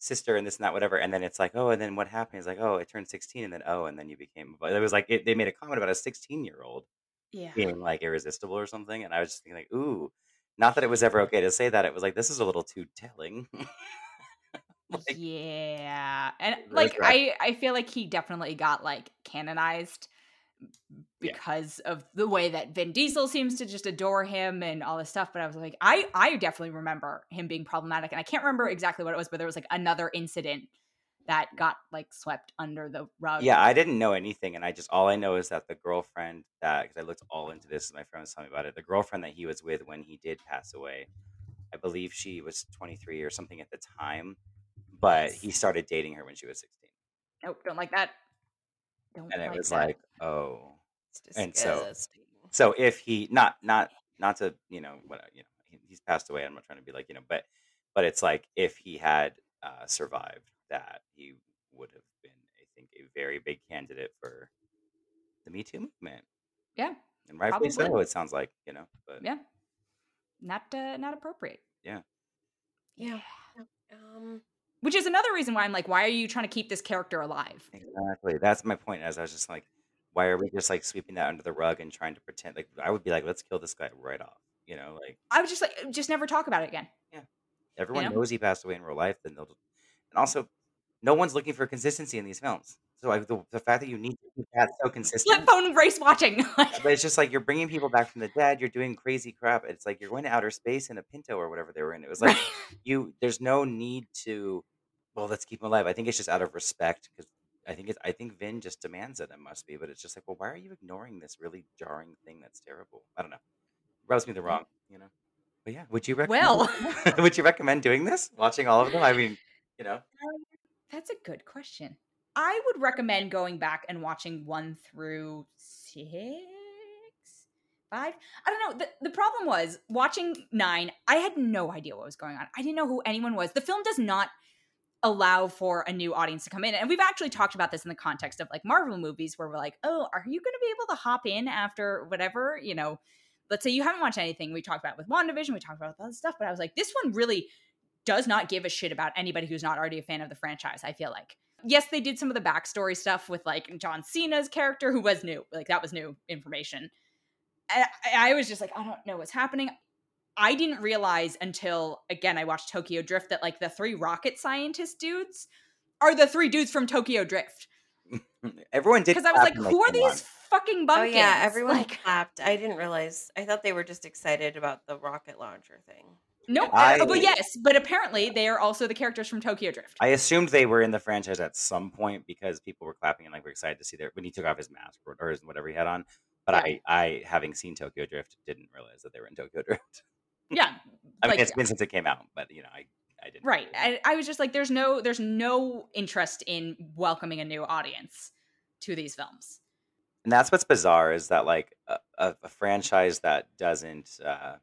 sister and this and that whatever. And then it's like, oh, and then what happened? It's like, oh, it turned sixteen, and then oh, and then you became. But it was like it, they made a comment about a sixteen year old Yeah. being like irresistible or something, and I was just thinking like, ooh. Not that it was ever okay to say that. It was like this is a little too telling. like, yeah and like i i feel like he definitely got like canonized Yeah. because of the way that vin diesel seems to just adore him and all this stuff but i was like i i definitely remember him being problematic and i can't remember exactly what it was but there was like another incident that got like swept under the rug Yeah, I didn't know anything, and I just all I know is that the girlfriend that because I looked all into this, my friend was telling me about it. The girlfriend that he was with when he did pass away, I believe she was 23 or something at the time, but he started dating her when she was 16. Nope, don't like that. Don't And it was that. like, oh. It's And so- So if he not not not to, you know, what you know, he, he's passed away. I'm not trying to be like, you know, but but it's like if he had uh, survived that, he would have been, I think, a very big candidate for the Me Too movement. yeah, And rightfully so, it sounds like, you know. But yeah, not uh, not appropriate. Yeah. Yeah. Um, Which is another reason why I'm like, why are you trying to keep this character alive? Exactly. That's my point. As I was just like, why are we just like sweeping that under the rug and trying to pretend? Like, I would be like, let's kill this guy right off. You know, like I was just like, just never talk about it again. Yeah. Everyone know? knows he passed away in real life. Then they'll, and also, no one's looking for consistency in these films. So I, the, the fact that you need to keep that so consistent, Flip phone race watching. But it's just like you're bringing people back from the dead. You're doing crazy crap. It's like you're going to outer space in a Pinto or whatever they were in. It was like right. you. There's no need to. Well, let's keep him alive. I think it's just out of respect because I think it's. I think Vin just demands it. It must be, but it's just like, well, why are you ignoring this really jarring thing that's terrible? I don't know. Rubs me the mm. wrong, you know. But yeah, would you recommend? Well. would you recommend doing this? Watching all of them? I mean, you know. Um, That's a good question. I would recommend going back and watching one through six, five. I don't know. The, the problem was watching nine, I had no idea what was going on. I didn't know who anyone was. The film does not allow for a new audience to come in. And we've actually talked about this in the context of like Marvel movies where we're like, oh, are you going to be able to hop in after whatever, you know? Let's say you haven't watched anything. We talked about it with WandaVision, we talked about other stuff, but I was like, this one really does not give a shit about anybody who's not already a fan of the franchise, I feel like. Yes, they did some of the backstory stuff with like John Cena's character, who was new. Like that was new information. I, I was just like, I don't know what's happening. I didn't realize until again I watched Tokyo Drift that like the three rocket scientist dudes are the three dudes from Tokyo Drift. Everyone did Because I was clap like, who are came on. these fucking oh yeah, everyone Like, clapped. I didn't realize. I thought they were just excited about the rocket launcher thing. No, I- uh, but yes, but apparently they are also the characters from Tokyo Drift. I assumed they were in the franchise at some point because people were clapping and like were excited to see their when he took off his mask or, or his, whatever he had on. But Yeah. I, I having seen Tokyo Drift, didn't realize that they were in Tokyo Drift. yeah, I mean, Like- it's been since it came out, but you know, I, I didn't. right. I, I was just like, there's no, there's no interest in welcoming a new audience to these films. and that's what's bizarre is that like a, a, a franchise that doesn't uh,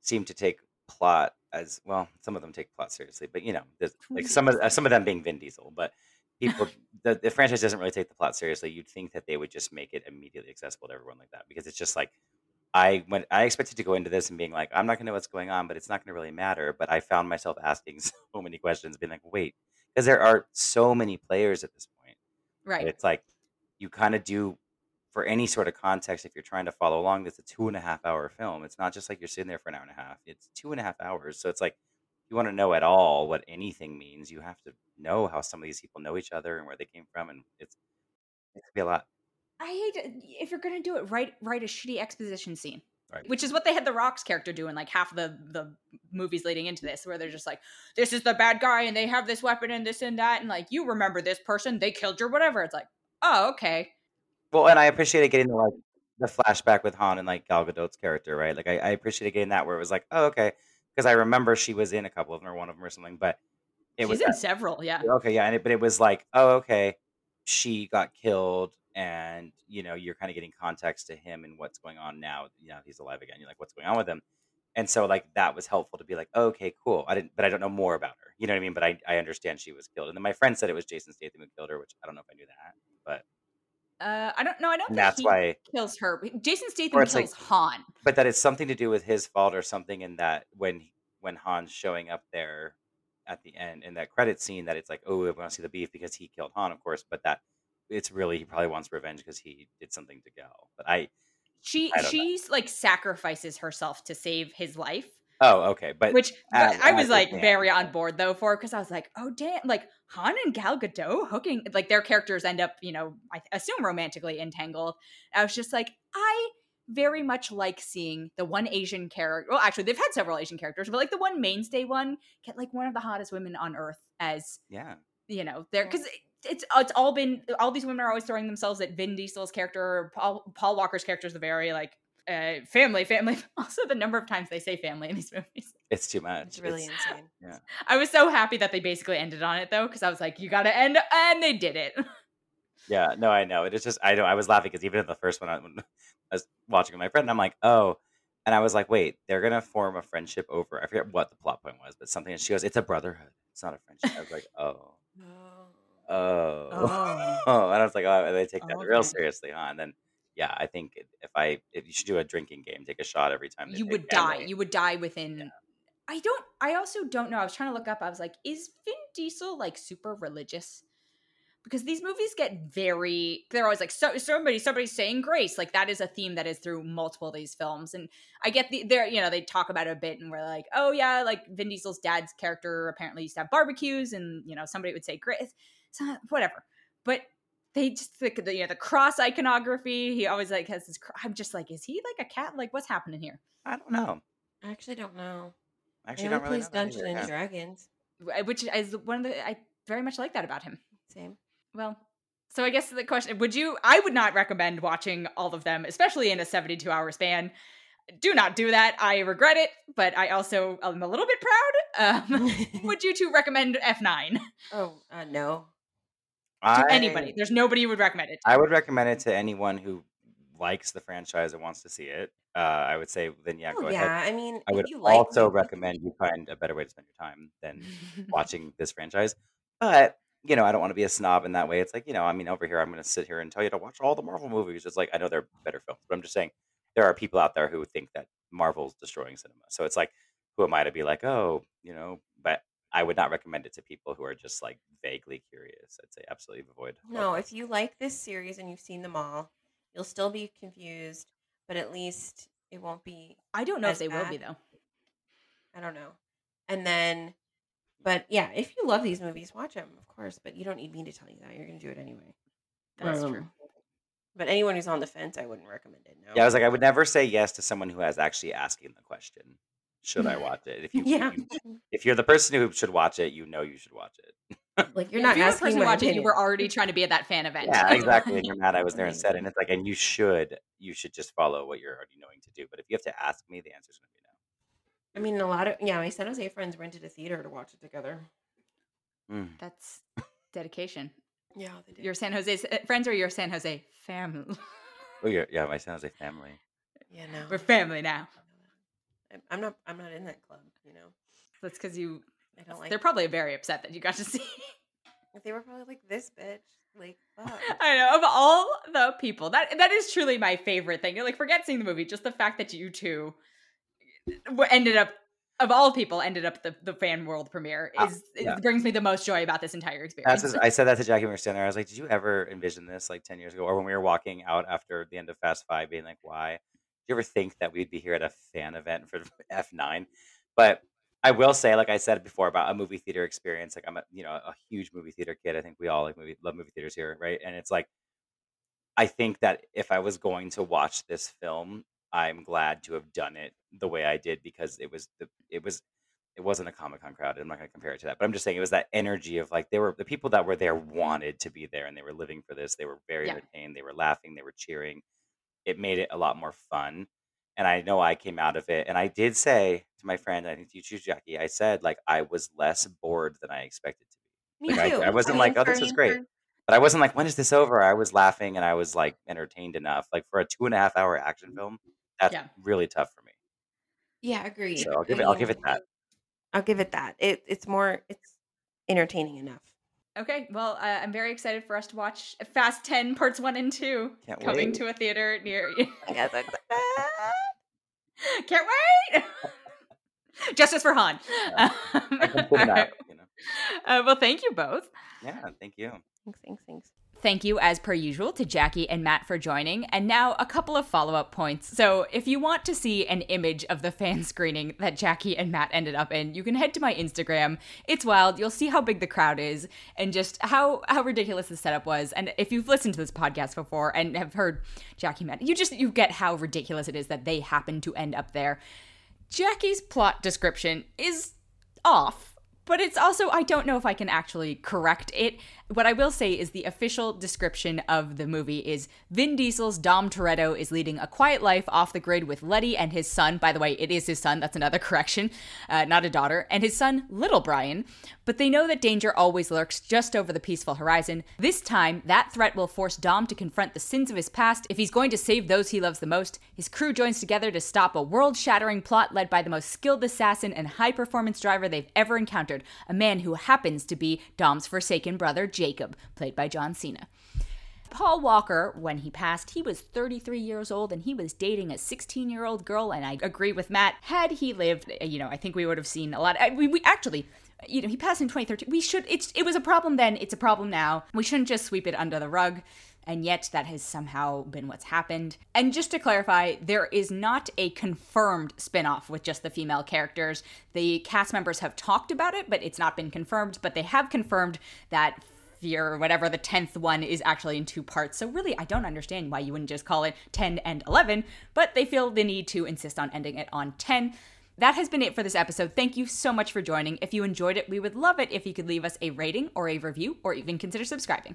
seem to take plot as well. Some of them take plot seriously, but you know, there's, like some of uh, some of them being Vin Diesel, but people the, the franchise doesn't really take the plot seriously. You'd think that they would just make it immediately accessible to everyone like that because it's just like I went I expected to go into this and being like I'm not going to know what's going on, but it's not going to really matter. But I found myself asking so many questions, being like, wait, because there are so many players at this point. Right. It's like you kind of do for any sort of context if you're trying to follow along. It's a two and a half hour film. It's not just like you're sitting there for an hour and a half. It's two and a half hours. So it's like if you want to know at all what anything means, you have to know how some of these people know each other and where they came from, and it's it could be a lot. I hate it. if you're gonna do it, write write a shitty exposition scene. Right. Which is what they had the Rock's character do in like half of the the movies leading into this, where they're just like, "This is the bad guy, and they have this weapon and this and that, and like you remember this person, they killed your whatever." It's like, oh, okay, Well, and I appreciated getting the like the flashback with Han and like Gal Gadot's character, right? Like I, I appreciated getting that where it was like, oh, okay, because I remember she was in a couple of them or one of them or something, but it she's was in several, yeah, okay, yeah, and it, but it was like, oh, okay, she got killed, and you know, you're kind of getting context to him and what's going on now. You know, he's alive again. You're like, what's going on with him? And so, like, that was helpful to be like, okay, cool. I didn't, but I don't know more about her. You know what I mean? But I, I understand she was killed. And then my friend said it was Jason Statham who killed her, which I don't know if I knew that, but uh, I don't know, I don't and think that's he why. kills her. Jason Statham kills like- Han. But that it's something to do with his fault or something. In that when when Han's showing up there at the end in that credit scene, that it's like, oh, we want to see the beef because he killed Han, of course. But that it's really he probably wants revenge because he did something to Gal. But I She don't know. she's like sacrifices herself to save his life. Oh okay, but Which as- but I was like fan, very on board though for because I was like, oh damn, like Han and Gal Gadot hooking like their characters end up, you know, I assume romantically entangled. I was just like, I very much like seeing the one Asian character. Well, actually, they've had several Asian characters, but like the one mainstay one get like one of the hottest women on earth as yeah. you know, there because it's it's all been all these women are always throwing themselves at Vin Diesel's character. Or Paul Paul Walker's character is the very like uh, family, family. Also, the number of times they say family in these movies. It's too much. It's really It's- insane. I was so happy that they basically ended on it though, because I was like, you gotta end, and they did it. yeah, no, I know. It is just I know I was laughing because even in the first one, I, when I was watching with my friend, and I'm like, oh, and I was like, wait, they're gonna form a friendship over. I forget what the plot point was, but something. And she goes, it's a brotherhood. It's not a friendship. I was like, oh, Oh. oh, Oh. oh, and I was like, oh, they take that real Okay. seriously, huh? And then. Yeah, I think if I if you should do a drinking game, take a shot every time. you would die. family. You would die within. I don't. I also don't know. I was trying to look up. I was like, is Vin Diesel like super religious? Because these movies get very. They're always like, so somebody, somebody's saying grace. Like that is a theme that is through multiple of these films, and I get the. They're you know they talk about it a bit, and we're like, oh yeah, like Vin Diesel's dad's character apparently used to have barbecues, and you know somebody would say grace, so whatever. But they just the, the you know the cross iconography. He always like has this. cr- I'm just like, is he like a cat? Like what's happening here? I don't know. I actually don't know. I I actually know don't really plays know that Dungeons and. Dragons. Which is one of the I very much like that about him. Same. Well, so I guess the question would you I would not recommend watching all of them, especially in a 72 hour span. Do not do that. I regret it, but I also am a little bit proud. Um, would you two recommend F9 oh uh, no. To anybody? There's nobody you would recommend it. to. I would recommend it to anyone who likes the franchise and wants to see it. Uh, I would say then yeah, oh go yeah. ahead. I mean, I if would you like also movies- recommend you find a better way to spend your time than watching this franchise. But you know, I don't want to be a snob in that way. It's like you know, I mean, over here, I'm going to sit here and tell you to watch all the Marvel movies. It's like I know they're better films, but I'm just saying there are people out there who think that Marvel's destroying cinema. So it's like, who am I to be like, oh, you know? But I would not recommend it to people who are just like vaguely curious. I'd say absolutely avoid. No, if you like this series and you've seen them all, you'll still be confused, but at least it won't be I don't know if as they will be though. I don't know. And then, but yeah, if you love these movies, watch them, of course. But you don't need me to tell you that. You're going to do it anyway. That's Um, true. But anyone who's on the fence, I wouldn't recommend it. No. Yeah, I was like, I would never say yes to someone who has actually asking the question, should I watch it? If you, yeah. if, you if you're the person who should watch it, you know you should watch it. like you're not if you were the asking person my watching, you were already trying to be at that fan event. Yeah, exactly. And you're mad I was there and said, and it's like, and you should, you should just follow what you're already knowing to do. But if you have to ask me, the answer's going to be no. I mean, a lot of yeah, my San Jose friends rented a theater to watch it together. Mm. That's dedication. Yeah, they did. Your San Jose uh, friends or your San Jose family? Oh, yeah, yeah. My San Jose family. yeah, no, We're family now. I'm- I'm not. I'm not in that club. You know, That's because you. I don't like. They're probably very upset that you got to see. They were probably like this bitch. Like, fuck. I know of all the people that that is truly my favorite thing. You're Like, forget seeing the movie, just the fact that you two ended up of all people ended up the the fan world premiere Ah, is yeah. it brings me the most joy about this entire experience. That's just, I said that to Jackie when we were standing there. I was like, did you ever envision this like 10 years ago? Or when we were walking out after the end of Fast Five, being like, why? Did you ever think that we'd be here at a fan event for F9? But I will say, like I said before, about a movie theater experience. Like I'm a you know a huge movie theater kid. I think we all like movie love movie theaters here, right? And it's like I think that if I was going to watch this film, I'm glad to have done it the way I did because it was the it was it wasn't a Comic Con crowd. I'm not going to compare it to that, but I'm just saying it was that energy of like they were the people that were there wanted to be there and they were living for this. They were very Yeah. entertained. They were laughing. They were cheering. It made it a lot more fun. And I know I came out of it, and I did say to my friend, I think you choose Jackie. I said like I was less bored than I expected to be. Me Like, I- too. I wasn't mean, like, "Oh, this was great." But I wasn't like, when is this over? I was laughing and I was like entertained enough. Like for a two and a half hour action mm-hmm. film, that's Yeah. really tough for me. Yeah, agreed. So I'll give it. I'll give it that. I'll give it that. It it's more. It's entertaining enough. Okay, well, uh, I'm very excited for us to watch Fast 10 parts 1 and 2 Can't coming wait. to a theater near you. I guess like Can't wait! Justice for Han. Yeah. Um, I can put it out, you know. Uh, well, thank you both. Yeah, thank you. Thanks, thanks, thanks. Thank you, as per usual, to Jackie and Matt for joining. And now a couple of follow up points. So, if you want to see an image of the fan screening that Jackie and Matt ended up in, you can head to my Instagram. It's wild. You'll see how big the crowd is and just how how ridiculous the setup was. And if you've listened to this podcast before and have heard Jackie Matt, you just you get how ridiculous it is that they happen to end up there. Jackie's plot description is off, but it's also I don't know if I can actually correct it. What I will say is the official description of the movie is Vin Diesel's Dom Toretto is leading a quiet life off the grid with Letty and his son. By the way, it is his son. That's another correction, uh, not a daughter. And his son, Little Brian. But they know that danger always lurks just over the peaceful horizon. This time, that threat will force Dom to confront the sins of his past if he's going to save those he loves the most. His crew joins together to stop a world-shattering plot led by the most skilled assassin and high-performance driver they've ever encountered, a man who happens to be Dom's forsaken brother, Jacob, played by John Cena. Paul Walker, when he passed, he was 33 years old and he was dating a 16 year old girl. And I agree with Matt. Had he lived, uh, you know, I think we would have seen a lot. We, we actually, you know, he passed in 2013. We should, it's, it was a problem then. It's a problem now. We shouldn't just sweep it under the rug. And yet, that has somehow been what's happened. And just to clarify, there is not a confirmed spin off with just the female characters. The cast members have talked about it, but it's not been confirmed. But they have confirmed that or whatever the 10th one is actually in two parts. So really, I don't understand why you wouldn't just call it 10 and 11, but they feel the need to insist on ending it on 10. That has been it for this episode. Thank you so much for joining. If you enjoyed it, we would love it if you could leave us a rating or a review or even consider subscribing.